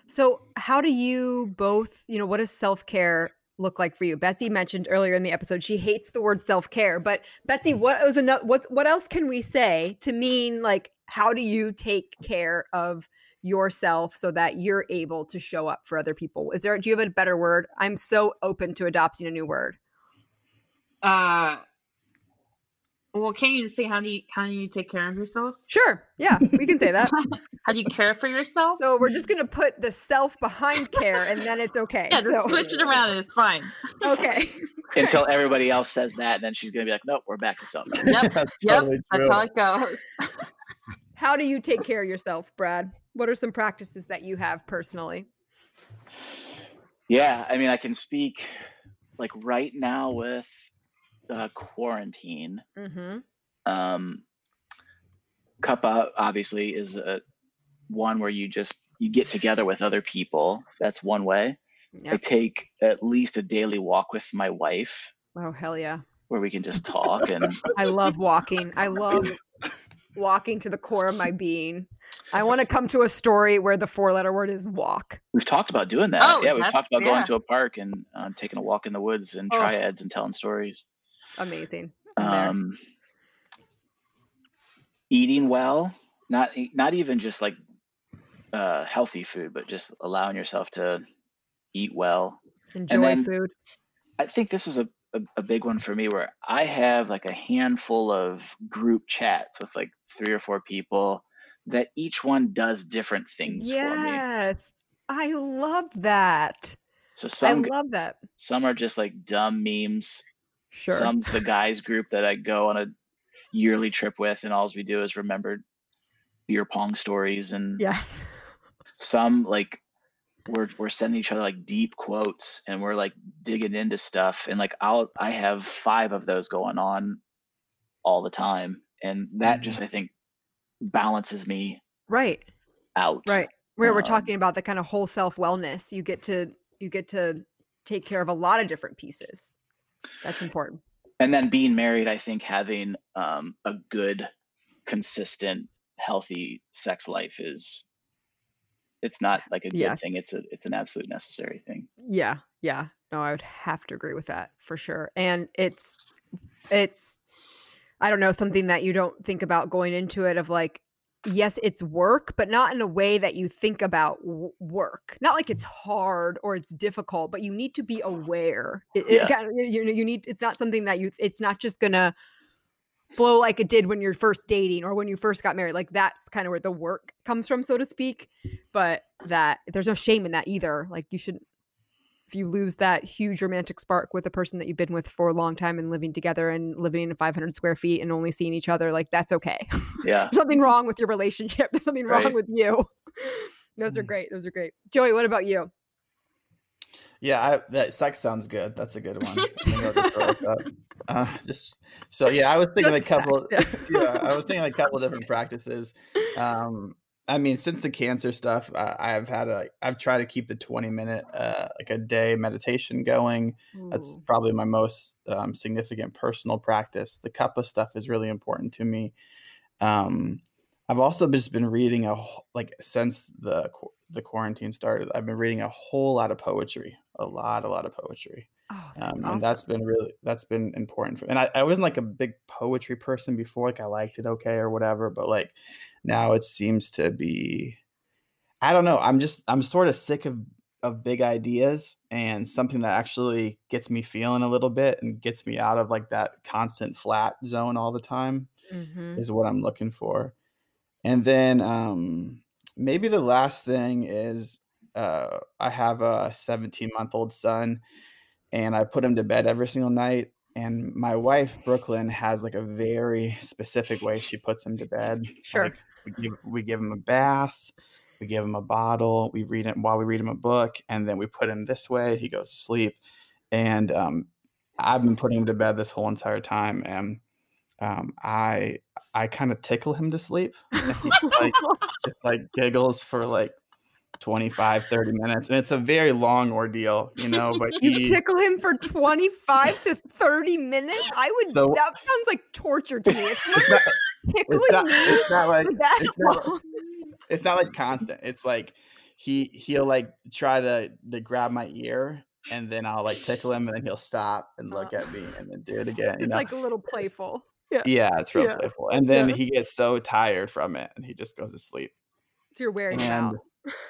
So, how do you both, you know, what does self-care look like for you? Betsy mentioned earlier in the episode she hates the word self-care, but Betsy, what was another what what else can we say to mean like how do you take care of yourself so that you're able to show up for other people? Is there do you have a better word? I'm so open to adopting a new word. Uh, well, can you just say how do you how do you take care of yourself? Sure. Yeah, we can say that. How do you care for yourself? So we're just gonna put the self behind care, and then it's okay. yeah, just so, switch it around and it's fine. okay. Until everybody else says that, and then she's gonna be like, "Nope, we're back to self." Yep, That's yep, totally that's how it goes. How do you take care of yourself, Brad? What are some practices that you have personally? Yeah, I mean, I can speak like right now with uh, quarantine. Mm-hmm. Um, Cuppa obviously is a one where you just you get together with other people. That's one way. I take at least a daily walk with my wife Oh hell yeah! where we can just talk and I love walking. I love walking to the core of my being. I want to come to a story where the four-letter word is walk. we've talked about doing that. Oh, yeah, we've talked about yeah. going to a park and uh, taking a walk in the woods and Oh. triads and telling stories. Amazing. Um, eating well not not even just like uh, healthy food but just allowing yourself to eat well Enjoy then- food. i think this is a, a, a big one for me where i have like a handful of group chats with like three or four people that each one does different things for me Yes, I love that. so some I love that. some are just like dumb memes Sure. Some's the guys group that I go on a yearly trip with, and all we do is remember beer pong stories. And yes. some like we're we're sending each other like deep quotes, and we're like digging into stuff. And like I'll I have five of those going on all the time, and that just mm-hmm. I think balances me Right. out. Right. Where we're Um, talking about the kind of whole self wellness. You get to you get to take care of a lot of different pieces. That's important. and then being married i think having um, a good consistent healthy sex life is it's not like a good Yes. thing it's a it's an absolute necessary thing Yeah, yeah. No, I would have to agree with that for sure. And it's it's I don't know, something mm. that you don't think about going into it of like yes, it's work, but not in a way that you think about w- work. Not like it's mm. hard or it's difficult, but you need to be aware. It, it Yeah. of- you know, you need it's not something that you it's not just going to flow like it did when you're first dating or when you first got married. Like that's kind of where the work comes from, so to speak. But that there's no shame in that either. Like you should if you lose that huge romantic spark with a person that you've been with for a long time and living together and living in 500 square feet and only seeing each other, like that's okay. yeah There's something wrong with your relationship. There's something wrong with you. Those are Mm. great. Those are great. Joey, what about you? Yeah, I, that sex sounds good. That's a good one. I'm gonna throw with that. Uh, just so yeah, I was thinking Just a couple. sex, yeah, I was thinking a couple different practices. Um, I mean, since the cancer stuff, I, I've had a, I've tried to keep the 20 minute, uh, like a day meditation going. That's probably my most um, significant personal practice. The cuppa stuff is really important to me. Um, I've also just been reading a like since the the quarantine started. I've been reading a whole lot of poetry, a lot, a lot of poetry, Oh, um, that's and awesome. that's been really that's been important for. And I, I wasn't like a big poetry person before. Like I liked it okay or whatever, but like now it seems to be. I don't know. I'm just I'm sort of sick of of big ideas and something that actually gets me feeling a little bit and gets me out of like that constant flat zone all the time Mhm. is what I'm looking for. And then um maybe the last thing is uh I have a 17 month old son and I put him to bed every single night and my wife Brooklyn has like a very specific way she puts him to bed. Sure. Like we give we give him a bath, we give him a bottle, we read it while we read him a book, and then we put him this way, he goes to sleep. And um I've been putting him to bed this whole entire time, and um, I I kind of tickle him to sleep. like, just like giggles for like 25 30 minutes and it's a very long ordeal you know but you he, tickle him for 25 to 30 minutes i would so, that sounds like torture to me it's not, it's not, it's not like it's not, it's not like constant it's like he he'll like try to to grab my ear and then I'll like tickle him and then he'll stop and look uh, at me and then do it again. it's know? like a little playful. Yeah. Yeah, it's real yeah. playful. And then yeah. he gets so tired from it and he just goes to sleep. So you're wearing and out.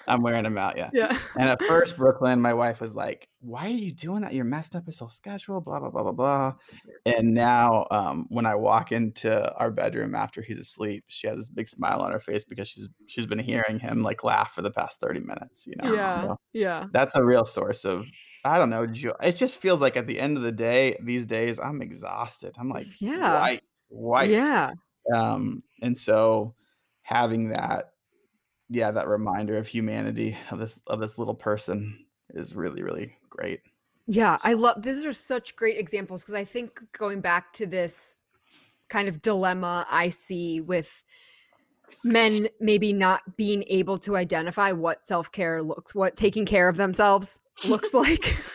I'm wearing them out, yeah. Yeah. And at first, Brooklyn, my wife was like, "Why are you doing that? You're messed up his whole schedule." Blah blah blah blah blah. And now, um, when I walk into our bedroom after he's asleep, she has this big smile on her face because she's she's been hearing him like laugh for the past thirty minutes. You know. Yeah. So yeah. That's a real source of I don't know. Joy. It just feels like at the end of the day, these days, I'm exhausted. I'm like, yeah, white, white. Yeah. Um, and so having that yeah, that reminder of humanity of this of this little person is really really great. Yeah, I love these are such great examples because I think going back to this kind of dilemma I see with men maybe not being able to identify what self-care looks what taking care of themselves looks like.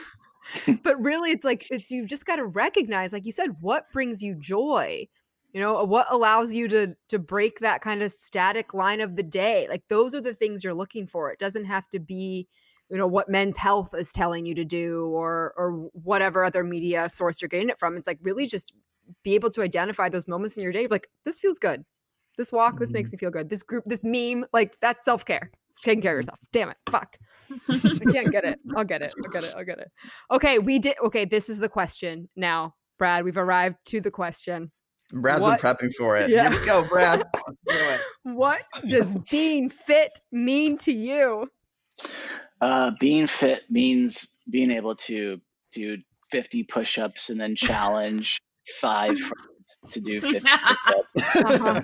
but really it's like it's you've just got to recognize like you said what brings you joy you know what allows you to to break that kind of static line of the day? Like those are the things you're looking for. It doesn't have to be you know what men's health is telling you to do or or whatever other media source you're getting it from. It's like really just be able to identify those moments in your day like this feels good. This walk this makes mm-hmm. me feel good. This group this meme like that's self-care. Taking care of yourself. Damn it. Fuck. I can't get it. I'll get it. I'll get it. I'll get it. Okay we did okay this is the question now brad. We've arrived to the question Brad's what, been prepping for it. Yeah. Here we go, Brad. Let's do it. What does being fit mean to you? Uh, being fit means being able to do 50 push-ups and then challenge five friends to do 50 push-ups uh-huh.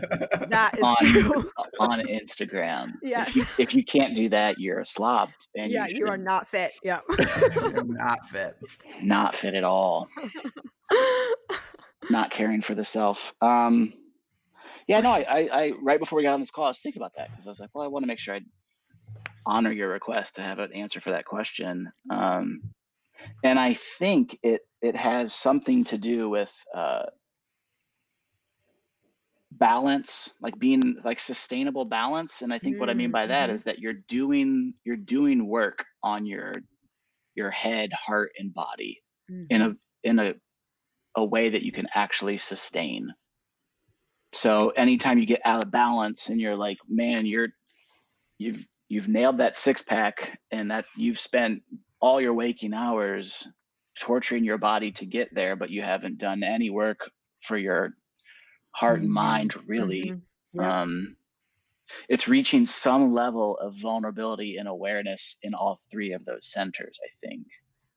That is on, true. on Instagram. Yes. If you, if you, can't do that, you're a slob. And yeah, you, you are not fit. Yeah. you're not fit. Not fit at all not caring for the self. Um, yeah, no, I, I, I, right before we got on this call, I was thinking about that because I was like, well, I want to make sure I honor your request to have an answer for that question. Um, and I think it it has something to do with uh, balance, like being like sustainable balance. And I think mm-hmm. what I mean by that mm-hmm. that you're doing you're doing work on your your head, heart, and body mm-hmm. in a in a a way that you can actually sustain. So anytime you get out of balance and you're like, man, you're you've you've nailed that six pack and that you've spent all your waking hours torturing your body to get there, but you haven't done any work for your heart mm-hmm. and mind really. Mm-hmm. Yeah. Um, it's reaching some level of vulnerability and awareness in all three of those centers, I think,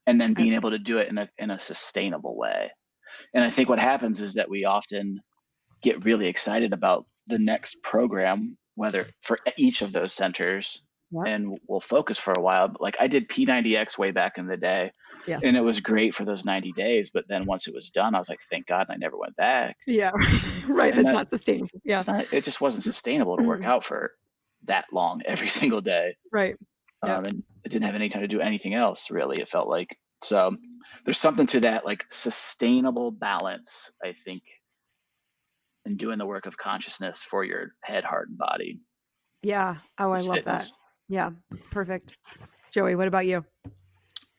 and then being able to do it in a in a sustainable way. And I think what happens is that we often get really excited about the next program, whether for each of those centers, and we'll focus for a while. But like I did P90X way back in the day, yeah. and it was great for those 90 days. But then once it was done, I was like, thank God, and I never went back. Yeah, right. That's that, not sustainable. Yeah, not, it just wasn't sustainable to work out for that long every single day. Right. Um, and it didn't have any time to do anything else really. It felt like so there's something to that like sustainable balance, I think, in doing the work of consciousness for your head, heart, and body. Yeah. Oh, I love fitness. that. Yeah, it's perfect. Joey, what about you?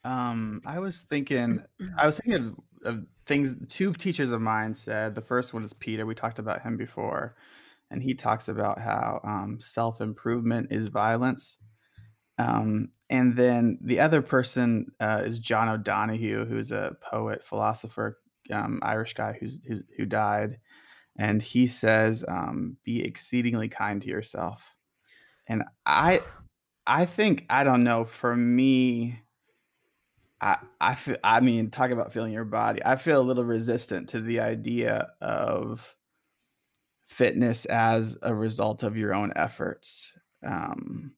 Um, I was thinking, I was thinking of, of things. Two teachers of mine said. The first one is Peter. We talked about him before, and he talks about how um, self improvement is violence. Um, and then the other person uh, is John O'Donohue, who's a poet, philosopher, um, Irish guy who's, who's, who died, and he says, um, "Be exceedingly kind to yourself." And I, I think I don't know. For me, I I feel. I mean, talk about feeling your body. I feel a little resistant to the idea of fitness as a result of your own efforts. Um,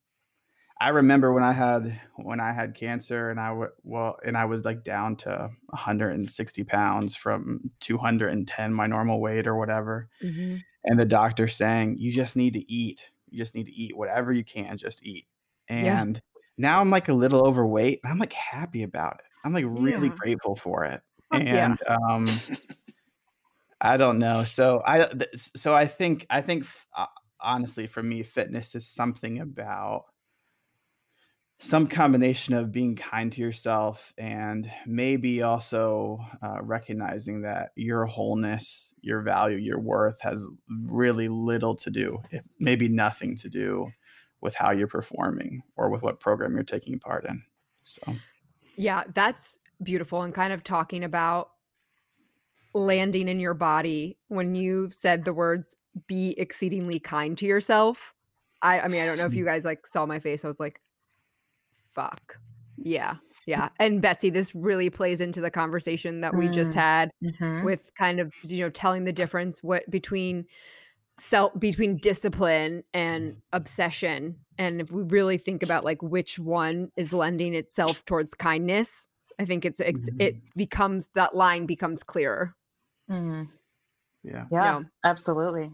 I remember when I had when I had cancer and I w- well and I was like down to 160 pounds from 210 my normal weight or whatever, Mm-hmm. and the doctor saying you just need to eat, you just need to eat whatever you can, just eat. Yeah. And now I'm like a little overweight. And I'm like happy about it. I'm like really Yeah. grateful for it. Fuck yeah. and um, I don't know. So I so I think I think uh, honestly for me fitness is something about some combination of being kind to yourself and maybe also uh, recognizing that your wholeness, your value, your worth has really little to do, if maybe nothing to do with how you're performing or with what program you're taking part in. So Yeah, that's beautiful. And kind of talking about landing in your body when you said the words be exceedingly kind to yourself. I, I mean, I don't know if you guys like saw my face. I was like, fuck. Yeah. Yeah. And Betsy, this really plays into the conversation that we just Mm. had Mhm. with kind of, you know, telling the difference what between self between discipline and obsession. And if we really think about like which one is lending itself towards kindness, I think it's, it's it becomes that line becomes clearer. Mhm. yeah. Yeah, No. absolutely.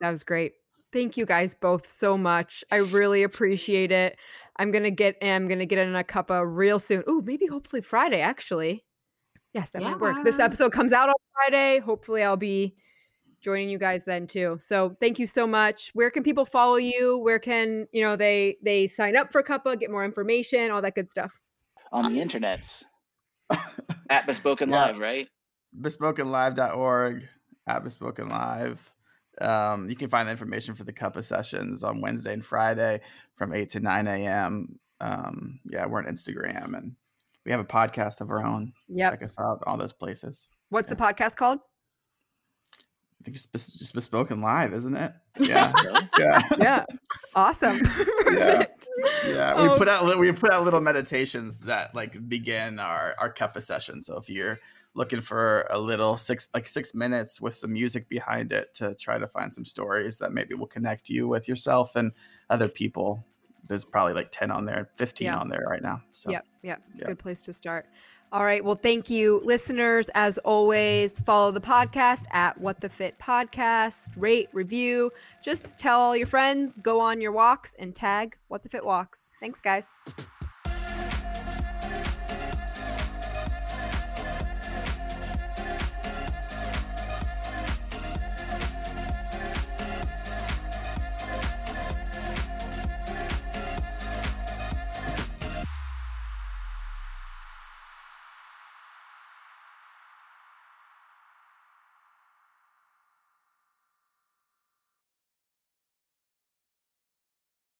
That was great. Thank you guys both so much. I really appreciate it. I'm gonna get I'm gonna get in a cuppa real soon. Ooh, maybe hopefully Friday actually. Yes, that might work. This episode comes out on Friday. Hopefully I'll be joining you guys then too. So thank you so much. Where can people follow you? Where can you know they they sign up for cuppa, get more information, all that good stuff? on the internets at Bespoken Yeah. Live, right? bespokenlive.org at bespoken live um, you can find the information for the cuppa sessions on wednesday and friday from 8 to 9 a.m um, yeah we're on instagram and we have a podcast of our own. Yeah. check us out all those places. What's the podcast called? i think it's bes- just bespoken live isn't it? Yeah. Yeah. Yeah. Awesome. Perfect. yeah. We Oh, put out li- we put out little meditations that like begin our our cuppa session so if you're looking for a little six like six minutes with some music behind it to try to find some stories that maybe will connect you with yourself and other people there's probably like 10 on there 15 Yeah. on there right now so yeah yep. It's a yeah. good place to start. All right. Well, thank you, listeners. As always, follow the podcast at What the Fit Podcast. Rate, review. Just tell all your friends. Go on your walks and tag What the Fit Walks. Thanks, guys.